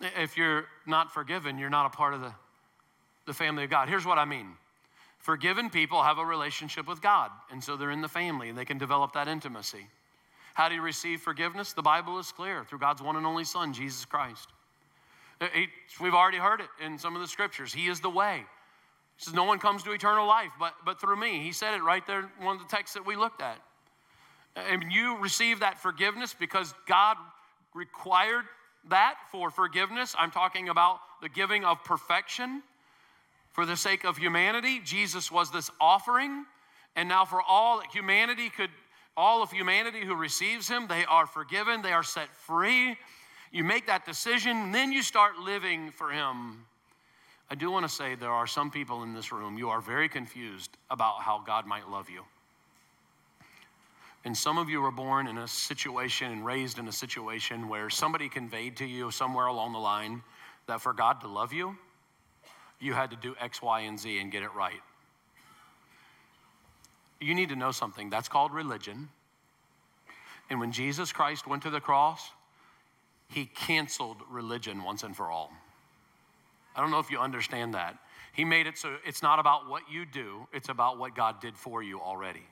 If you're not forgiven, you're not a part of the, the family of God. Here's what I mean forgiven people have a relationship with God, and so they're in the family and they can develop that intimacy. How do you receive forgiveness? The Bible is clear through God's one and only Son, Jesus Christ. Uh, we've already heard it in some of the scriptures. He is the way. He says, No one comes to eternal life but, but through me. He said it right there in one of the texts that we looked at. And you receive that forgiveness because God required that for forgiveness. I'm talking about the giving of perfection for the sake of humanity. Jesus was this offering. And now, for all humanity could, all of humanity who receives him, they are forgiven, they are set free. You make that decision, then you start living for him. I do want to say there are some people in this room, you are very confused about how God might love you. And some of you were born in a situation and raised in a situation where somebody conveyed to you somewhere along the line that for God to love you, you had to do X, Y, and Z and get it right. You need to know something. That's called religion. And when Jesus Christ went to the cross, he canceled religion once and for all. I don't know if you understand that. He made it so it's not about what you do, it's about what God did for you already.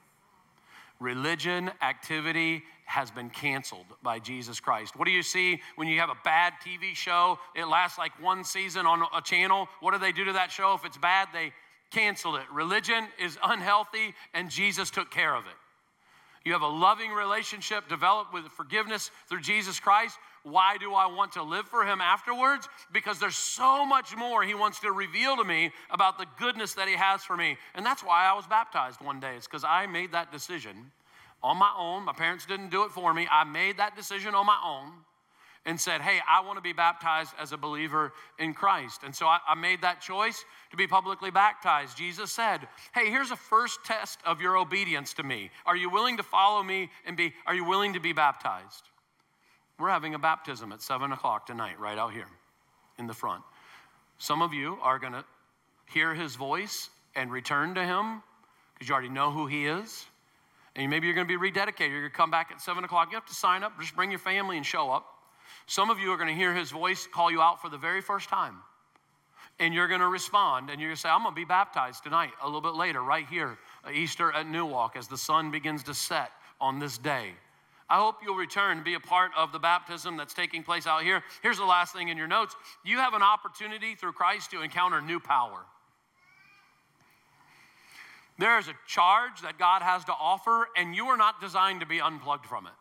Religion, activity has been canceled by Jesus Christ. What do you see when you have a bad TV show? It lasts like one season on a channel. What do they do to that show? If it's bad, they cancel it. Religion is unhealthy, and Jesus took care of it. You have a loving relationship developed with forgiveness through Jesus Christ. Why do I want to live for him afterwards? Because there's so much more he wants to reveal to me about the goodness that he has for me. And that's why I was baptized one day. It's because I made that decision on my own. My parents didn't do it for me. I made that decision on my own and said, Hey, I want to be baptized as a believer in Christ. And so I, I, made that choice to be publicly baptized. Jesus said, Hey, here's a first test of your obedience to me. Are you willing to follow me and be, are you willing to be baptized? We're having a baptism at 7 o'clock tonight, right out here in the front. Some of you are going to hear his voice and return to him because you already know who he is. And maybe you're going to be rededicated. You're going to come back at 7 o'clock. You have to sign up, just bring your family and show up. Some of you are going to hear his voice call you out for the very first time. And you're going to respond and you're going to say, I'm going to be baptized tonight, a little bit later, right here, Easter at New Walk, as the sun begins to set on this day. I hope you'll return to be a part of the baptism that's taking place out here. Here's the last thing in your notes you have an opportunity through Christ to encounter new power. There is a charge that God has to offer, and you are not designed to be unplugged from it.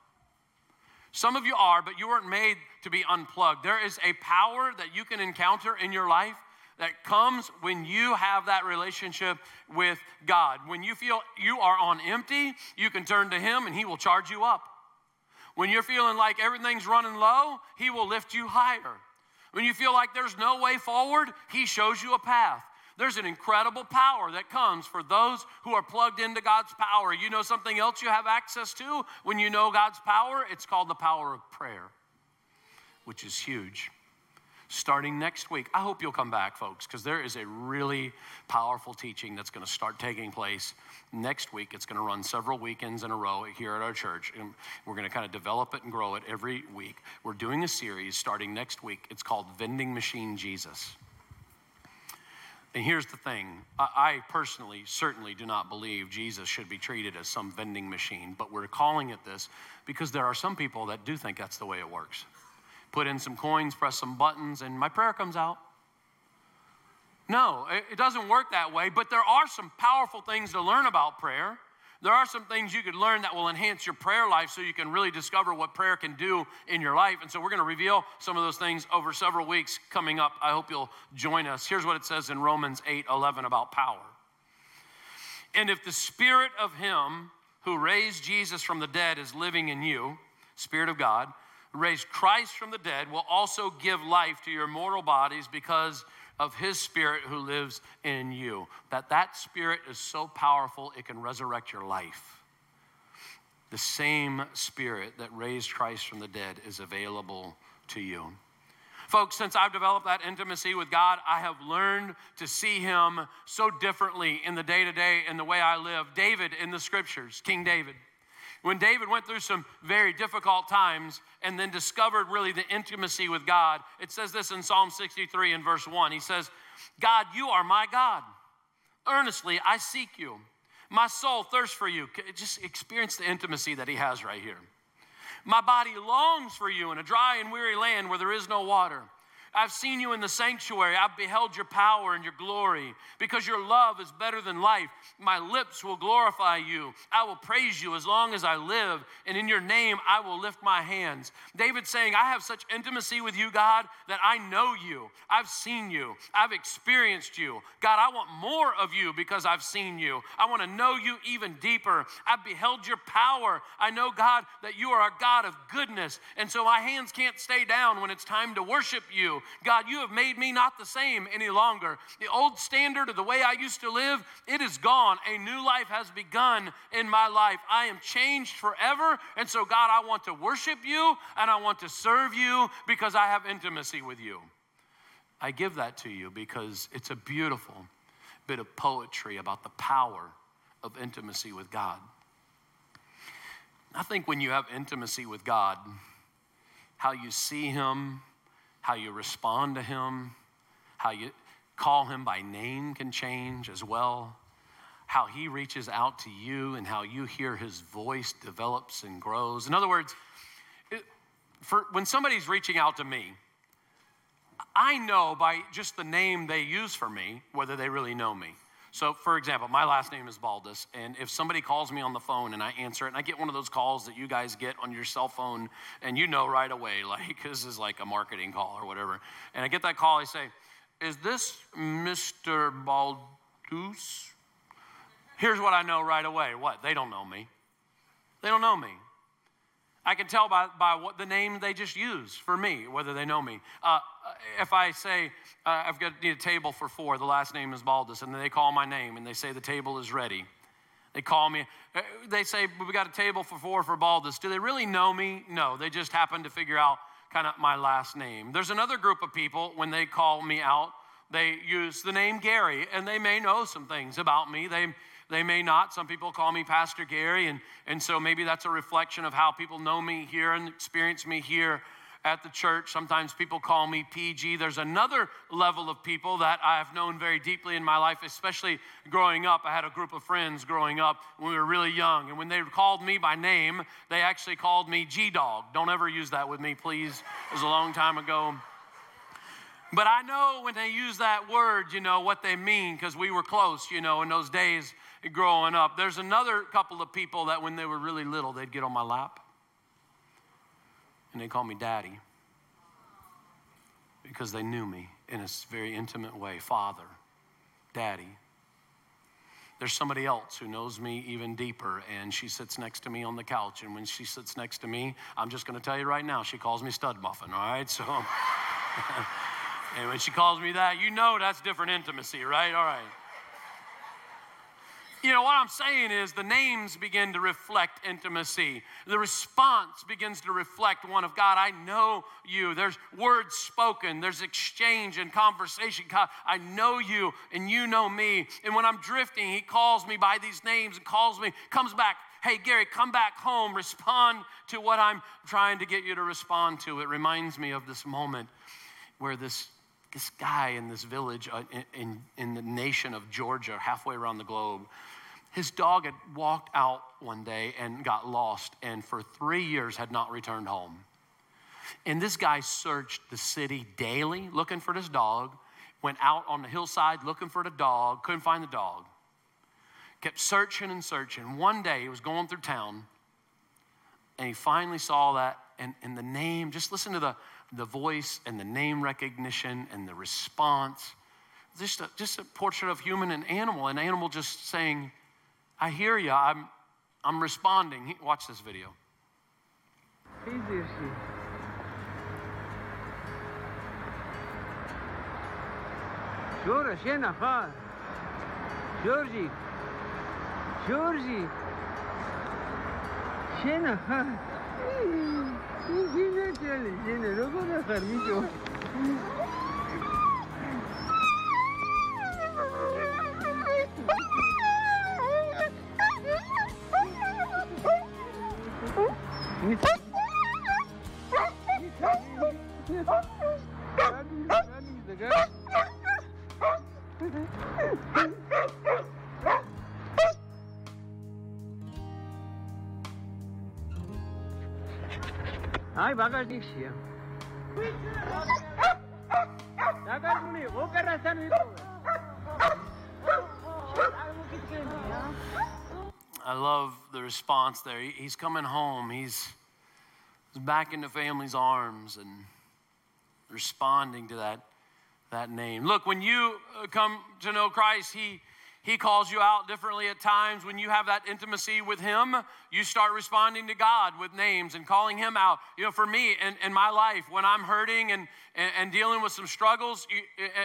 Some of you are, but you weren't made to be unplugged. There is a power that you can encounter in your life that comes when you have that relationship with God. When you feel you are on empty, you can turn to Him and He will charge you up. When you're feeling like everything's running low, He will lift you higher. When you feel like there's no way forward, He shows you a path. There's an incredible power that comes for those who are plugged into God's power. You know something else you have access to when you know God's power? It's called the power of prayer, which is huge starting next week. I hope you'll come back, folks, because there is a really powerful teaching that's going to start taking place next week. It's going to run several weekends in a row here at our church, and we're going to kind of develop it and grow it every week. We're doing a series starting next week. It's called Vending Machine Jesus. And here's the thing I personally certainly do not believe Jesus should be treated as some vending machine, but we're calling it this because there are some people that do think that's the way it works put in some coins, press some buttons, and my prayer comes out. No, it doesn't work that way, but there are some powerful things to learn about prayer. There are some things you could learn that will enhance your prayer life so you can really discover what prayer can do in your life. And so we're going to reveal some of those things over several weeks coming up. I hope you'll join us. Here's what it says in Romans 8 11 about power. And if the spirit of him who raised Jesus from the dead is living in you, Spirit of God, raised Christ from the dead, will also give life to your mortal bodies because of his spirit who lives in you. That that spirit is so powerful it can resurrect your life. The same spirit that raised Christ from the dead is available to you. Folks, since I've developed that intimacy with God, I have learned to see Him so differently in the day to day in the way I live. David in the scriptures, King David, when David went through some very difficult times and then discovered really the intimacy with God, it says this in Psalm 63 in verse 1. He says, God, you are my God. Earnestly I seek you. My soul thirsts for you. Just experience the intimacy that he has right here. My body longs for you in a dry and weary land where there is no water. I've seen you in the sanctuary. I've beheld your power and your glory. Because your love is better than life, my lips will glorify you. I will praise you as long as I live, and in your name I will lift my hands. David's saying, I have such intimacy with you, God, that I know you. I've seen you. I've experienced you. God, I want more of you because I've seen you. I want to know you even deeper. I've beheld your power. I know, God, that you are a God of goodness. And so my hands can't stay down when it's time to worship you. God, you have made me not the same any longer. The old standard of the way I used to live, it is gone. A new life has begun in my life. I am changed forever. And so, God, I want to worship you and I want to serve you because I have intimacy with you. I give that to you because it's a beautiful bit of poetry about the power of intimacy with God. I think when you have intimacy with God, how you see Him, how you respond to Him, how you call Him by name can change as well. How He reaches out to you and how you hear His voice develops and grows. In other words, it, for when somebody's reaching out to me, I know by just the name they use for me whether they really know me. So, for example, my last name is Baldus, and if somebody calls me on the phone and I answer it, and I get one of those calls that you guys get on your cell phone, and you know right away, like this is like a marketing call or whatever, and I get that call, I say, "Is this Mr. Baldus?" Here's what I know right away: what they don't know me. They don't know me. I can tell by, by what the name they just use for me, whether they know me. Uh, if I say, uh, I've got need a table for four, the last name is Baldus, and they call my name and they say the table is ready. They call me, uh, they say, we got a table for four for Baldus. Do they really know me? No, they just happen to figure out kind of my last name. There's another group of people, when they call me out, they use the name Gary, and they may know some things about me. They they may not. Some people call me Pastor Gary, and, and so maybe that's a reflection of how people know me here and experience me here at the church. Sometimes people call me PG. There's another level of people that I've known very deeply in my life, especially growing up. I had a group of friends growing up when we were really young, and when they called me by name, they actually called me G Dog. Don't ever use that with me, please. It was a long time ago. But I know when they use that word, you know, what they mean because we were close, you know, in those days growing up. There's another couple of people that when they were really little, they'd get on my lap and they'd call me daddy because they knew me in a very intimate way father, daddy. There's somebody else who knows me even deeper, and she sits next to me on the couch. And when she sits next to me, I'm just going to tell you right now, she calls me stud muffin, all right? So, and when she calls me that, you know that's different intimacy, right? All right. You know, what I'm saying is the names begin to reflect intimacy. The response begins to reflect one of God. I know you. There's words spoken, there's exchange and conversation. God, I know you and you know me. And when I'm drifting, He calls me by these names and calls me, comes back. Hey, Gary, come back home. Respond to what I'm trying to get you to respond to. It reminds me of this moment where this this guy in this village uh, in, in, in, the nation of Georgia, halfway around the globe, his dog had walked out one day and got lost, and for three years had not returned home. And this guy searched the city daily looking for this dog, went out on the hillside looking for the dog, couldn't find the dog. Kept searching and searching. One day he was going through town and he finally saw that, and, and the name, just listen to the, the voice and the name recognition and the response. Just a, just a portrait of human and animal, an animal just saying, I hear you. I'm, I'm responding. Watch this video. Şura şena ha. Georgie. Georgie. Şena ha. Şena çale şena rogo da karmicho. Ay, I love the response there. He's coming home. He's, he's back the family's arms and responding to that, that name. Look, when you uh, come to know Christ, He, he calls you out differently at times. When you have that intimacy with Him, you start responding to God with names and calling Him out. You know, for me in, in my life, when I'm hurting and, and, and dealing with some struggles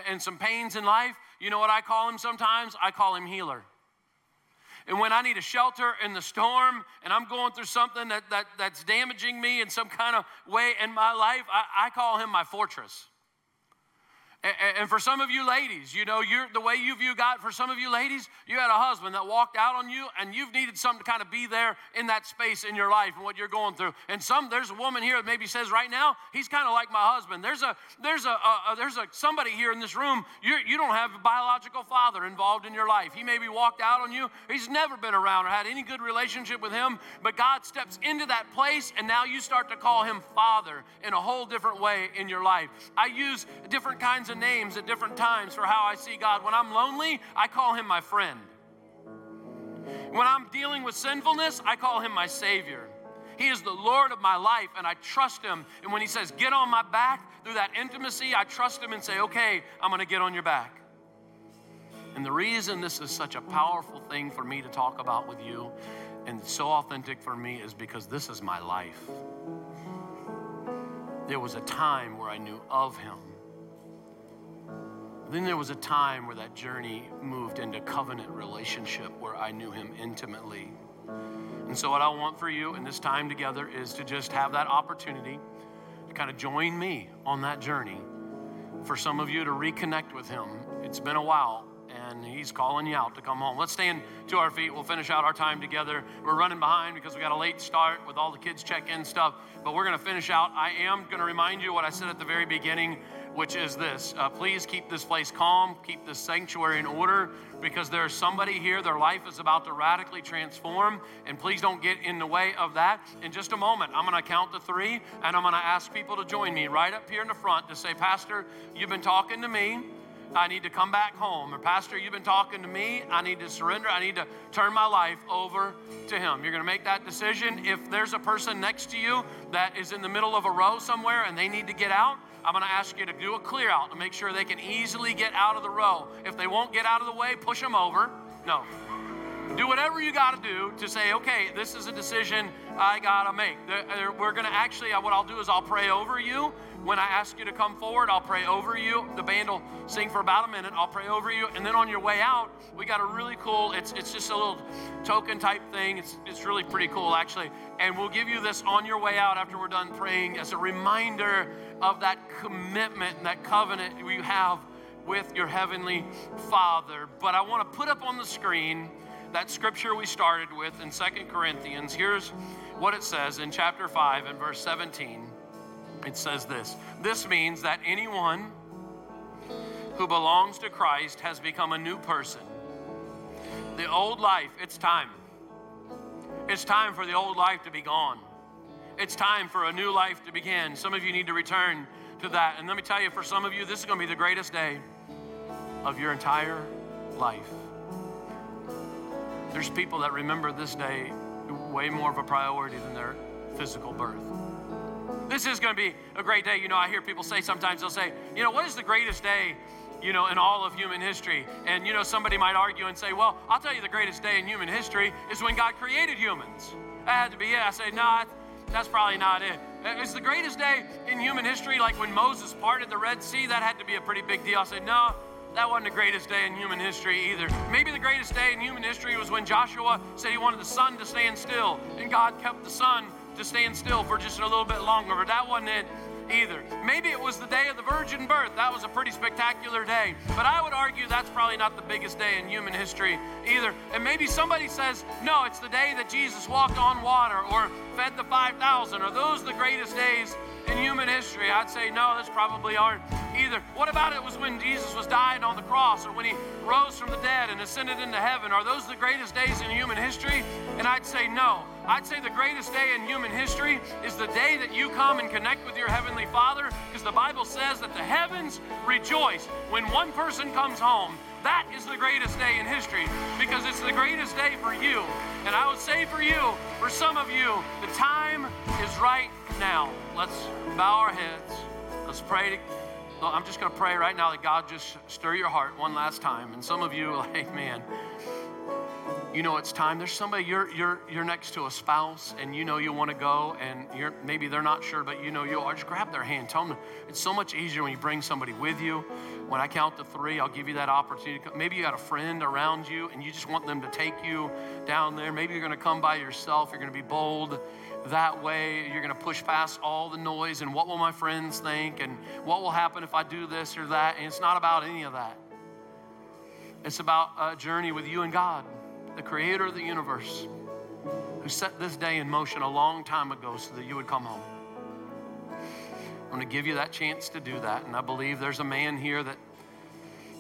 and some pains in life, you know what I call Him sometimes? I call Him healer. And when I need a shelter in the storm and I'm going through something that, that, that's damaging me in some kind of way in my life, I, I call him my fortress. And, for some of you ladies, you know, you're, the way you view God, for some of you ladies, you had a husband that walked out on you and you've needed something to kind of be there in that space in your life and what you're going through. And some, there's a woman here that maybe says right now, he's kind of like my husband. There's a, there's a, a, there's a, somebody here in this room, you're, you don't have a biological father involved in your life. He maybe walked out on you. He's never been around or had any good relationship with him, but God steps into that place and now you start to call him father in a whole different way in your life. I use different kinds of names at different times for how I see God. When I'm lonely, I call him my friend. When I'm dealing with sinfulness, I call him my Savior. He is the Lord of my life, and I trust him. And when he says, Get on my back, through that intimacy, I trust him and say, Okay, I'm gonna get on your back. And the reason this is such a powerful thing for me to talk about with you and so authentic for me is because this is my life. There was a time where I knew of him. Then there was a time where that journey moved into covenant relationship where I knew him intimately. And so, what I want for you in this time together is to just have that opportunity to kind of join me on that journey. For some of you to reconnect with him. It's been a while, and he's calling you out to come home. Let's stand to our feet. We'll finish out our time together. We're running behind because we got a late start with all the kids check in stuff, but we're going to finish out. I am going to remind you what I said at the very beginning, which is this uh, please keep this place calm, keep this sanctuary in order, because there's somebody here, their life is about to radically transform, and please don't get in the way of that. In just a moment, I'm going to count to three, and I'm going to ask people to join me right up here in the front to say, Pastor, you've been talking to me. I need to come back home. Or, Pastor, you've been talking to me. I need to surrender. I need to turn my life over to Him. You're going to make that decision. If there's a person next to you that is in the middle of a row somewhere and they need to get out, I'm going to ask you to do a clear out to make sure they can easily get out of the row. If they won't get out of the way, push them over. No. Do whatever you got to do to say, okay, this is a decision I got to make. We're going to actually, uh, what I'll do is I'll pray over you. When I ask you to come forward, I'll pray over you. The band will sing for about a minute. I'll pray over you. And then on your way out, we got a really cool, it's, it's just a little token type thing. It's, it's really pretty cool, actually. And we'll give you this on your way out after we're done praying as a reminder of that commitment and that covenant you have with your heavenly Father. But I want to put up on the screen that scripture we started with in Second Corinthians. Here's what it says in chapter 5 and verse 17. It says this This means that anyone who belongs to Christ has become a new person. The old life, it's time. It's time for the old life to be gone. It's time for a new life to begin. Some of you need to return to that. And let me tell you, for some of you, this is going to be the greatest day of your entire life. There's people that remember this day way more of a priority than their physical birth. This is going to be a great day. You know, I hear people say sometimes, they'll say, you know, what is the greatest day, you know, in all of human history? And, you know, somebody might argue and say, well, I'll tell you the greatest day in human history is when God created humans. That had to be it. I say, no, that's probably not it. It's the greatest day in human history, like when Moses parted the Red Sea, that had to be a pretty big deal. I say, no, that wasn't the greatest day in human history either. Maybe the greatest day in human history was when Joshua said he wanted the sun to stand still, and God kept the sun to stand still for just a little bit longer, but that wasn't it either. Maybe it was the day of the virgin birth. That was a pretty spectacular day. But I would argue that's probably not the biggest day in human history either. And maybe somebody says, no, it's the day that Jesus walked on water or fed the 5,000. Are those the greatest days in human history? I'd say no, those probably aren't either. What about it was when Jesus was dying on the cross or when he rose from the dead and ascended into heaven? Are those the greatest days in human history? And I'd say no. I'd say the greatest day in human history is the day that you come and connect with your Heavenly Father because the Bible says that the heavens rejoice when one person comes home. That is the greatest day in history because it's the greatest day for you. And I would say for you, for some of you, the time is right now. Let's bow our heads. Let's pray. To, I'm just going to pray right now that God just stir your heart one last time. And some of you, like, man, you know it's time. There's somebody you're you're you're next to a spouse and you know you want to go and you're maybe they're not sure, but you know you are. Just grab their hand. Tell them it's so much easier when you bring somebody with you. When I count to three, I'll give you that opportunity. Maybe you got a friend around you and you just want them to take you down there. Maybe you're going to come by yourself. You're going to be bold that way. You're going to push past all the noise and what will my friends think and what will happen if I do this or that. And it's not about any of that. It's about a journey with you and God the creator of the universe, who set this day in motion a long time ago so that you would come home. I'm going to give you that chance to do that. And I believe there's a man here that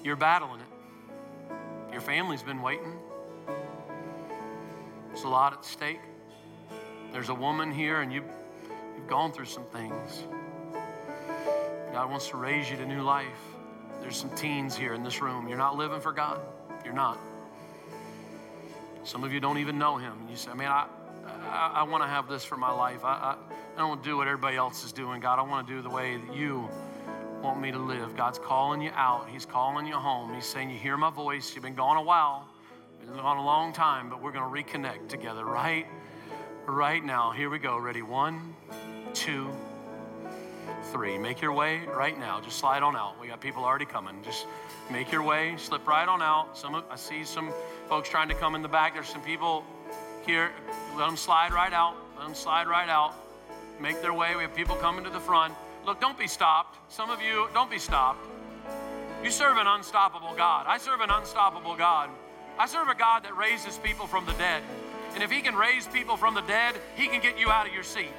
you're battling it. Your family's been waiting. There's a lot at stake. There's a woman here, and you've, you've gone through some things. God wants to raise you to new life. There's some teens here in this room. You're not living for God. You're not. Some of you don't even know him. You say, man, I, I, I want to have this for my life. I, I, I don't do what everybody else is doing, God. I want to do the way that you want me to live. God's calling you out. He's calling you home. He's saying, you hear my voice. You've been gone a while. Been gone a long time, but we're going to reconnect together right, right now. Here we go. Ready? One, two, three. Make your way right now. Just slide on out. We got people already coming. Just make your way. Slip right on out. Some I see some folks trying to come in the back. There's some people here. Let them slide right out. Let them slide right out. Make their way. We have people coming to the front. Look, don't be stopped. Some of you, don't be stopped. You serve an unstoppable God. I serve an unstoppable God. I serve a God that raises people from the dead. And if He can raise people from the dead, He can get you out of your seat.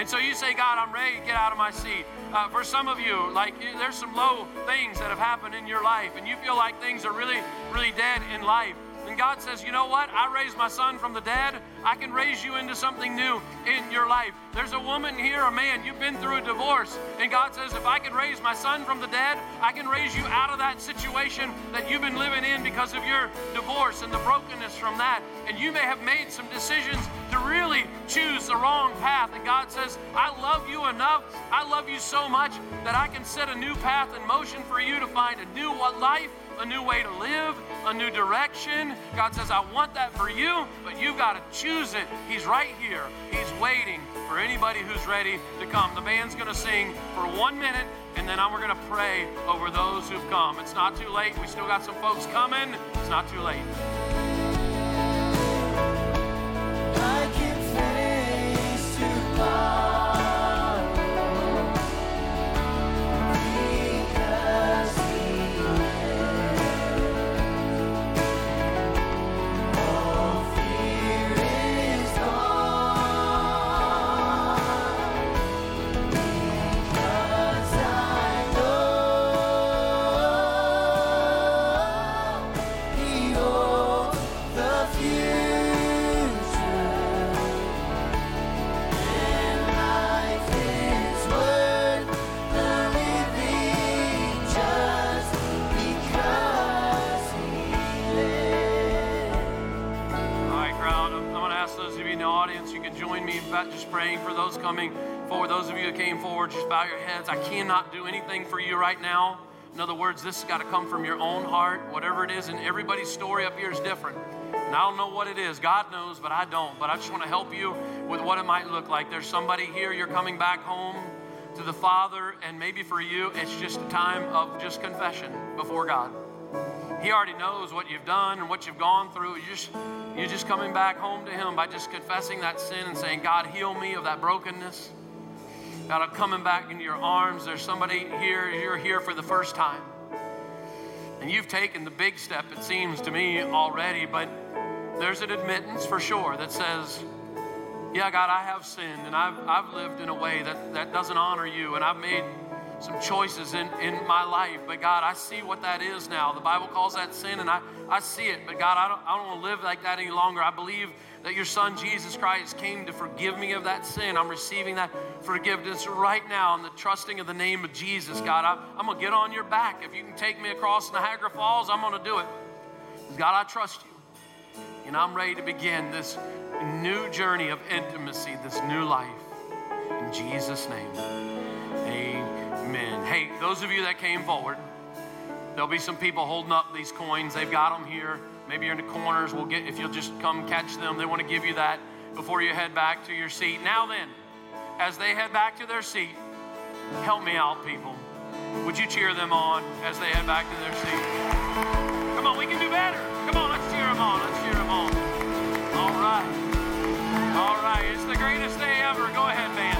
And so you say, God, I'm ready to get out of my seat. Uh, for some of you, like there's some low things that have happened in your life, and you feel like things are really, really dead in life. And God says, you know what? I raised my son from the dead. I can raise you into something new in your life. There's a woman here, a man, you've been through a divorce. And God says, if I can raise my son from the dead, I can raise you out of that situation that you've been living in because of your divorce and the brokenness from that. And you may have made some decisions to really choose the wrong path. And God says, I love you enough. I love you so much that I can set a new path in motion for you to find a new life a new way to live, a new direction. God says, I want that for you, but you've got to choose it. He's right here. He's waiting for anybody who's ready to come. The band's going to sing for one minute, and then we're going to pray over those who've come. It's not too late. We still got some folks coming. It's not too late. I can face tomorrow praying for those coming forward. Those of you who came forward, just bow your heads. I cannot do anything for you right now. In other words, this has got to come from your own heart, whatever it is, and everybody's story up here is different. And I don't know what it is. God knows, but I don't. But I just want to help you with what it might look like. There's somebody here, you're coming back home to the Father, and maybe for you, it's just a time of just confession before God. He already knows what you've done and what you've gone through. You just, you're just coming back home to Him by just confessing that sin and saying, God, heal me of that brokenness. God, I'm coming back into your arms. There's somebody here, you're here for the first time. And you've taken the big step, it seems to me, already, but there's an admittance for sure that says, Yeah, God, I have sinned and I've, I've lived in a way that, that doesn't honor you, and I've made some choices in, in my life. But God, I see what that is now. The Bible calls that sin, and I, I see it. But God, I don't, I don't want to live like that any longer. I believe that your Son, Jesus Christ, came to forgive me of that sin. I'm receiving that forgiveness right now in the trusting of the name of Jesus, God. I, I'm going to get on your back. If you can take me across Niagara Falls, I'm going to do it. God, I trust you. And I'm ready to begin this new journey of intimacy, this new life. In Jesus' name, amen hey, those of you that came forward, there'll be some people holding up these coins. They've got them here. Maybe you're in the corners. We'll get, if you'll just come catch them, they want to give you that before you head back to your seat. Now then, as they head back to their seat, help me out, people. Would you cheer them on as they head back to their seat? Come on, we can do better. Come on, let's cheer them on. Let's cheer them on. All right. All right. It's the greatest day ever. Go ahead, man.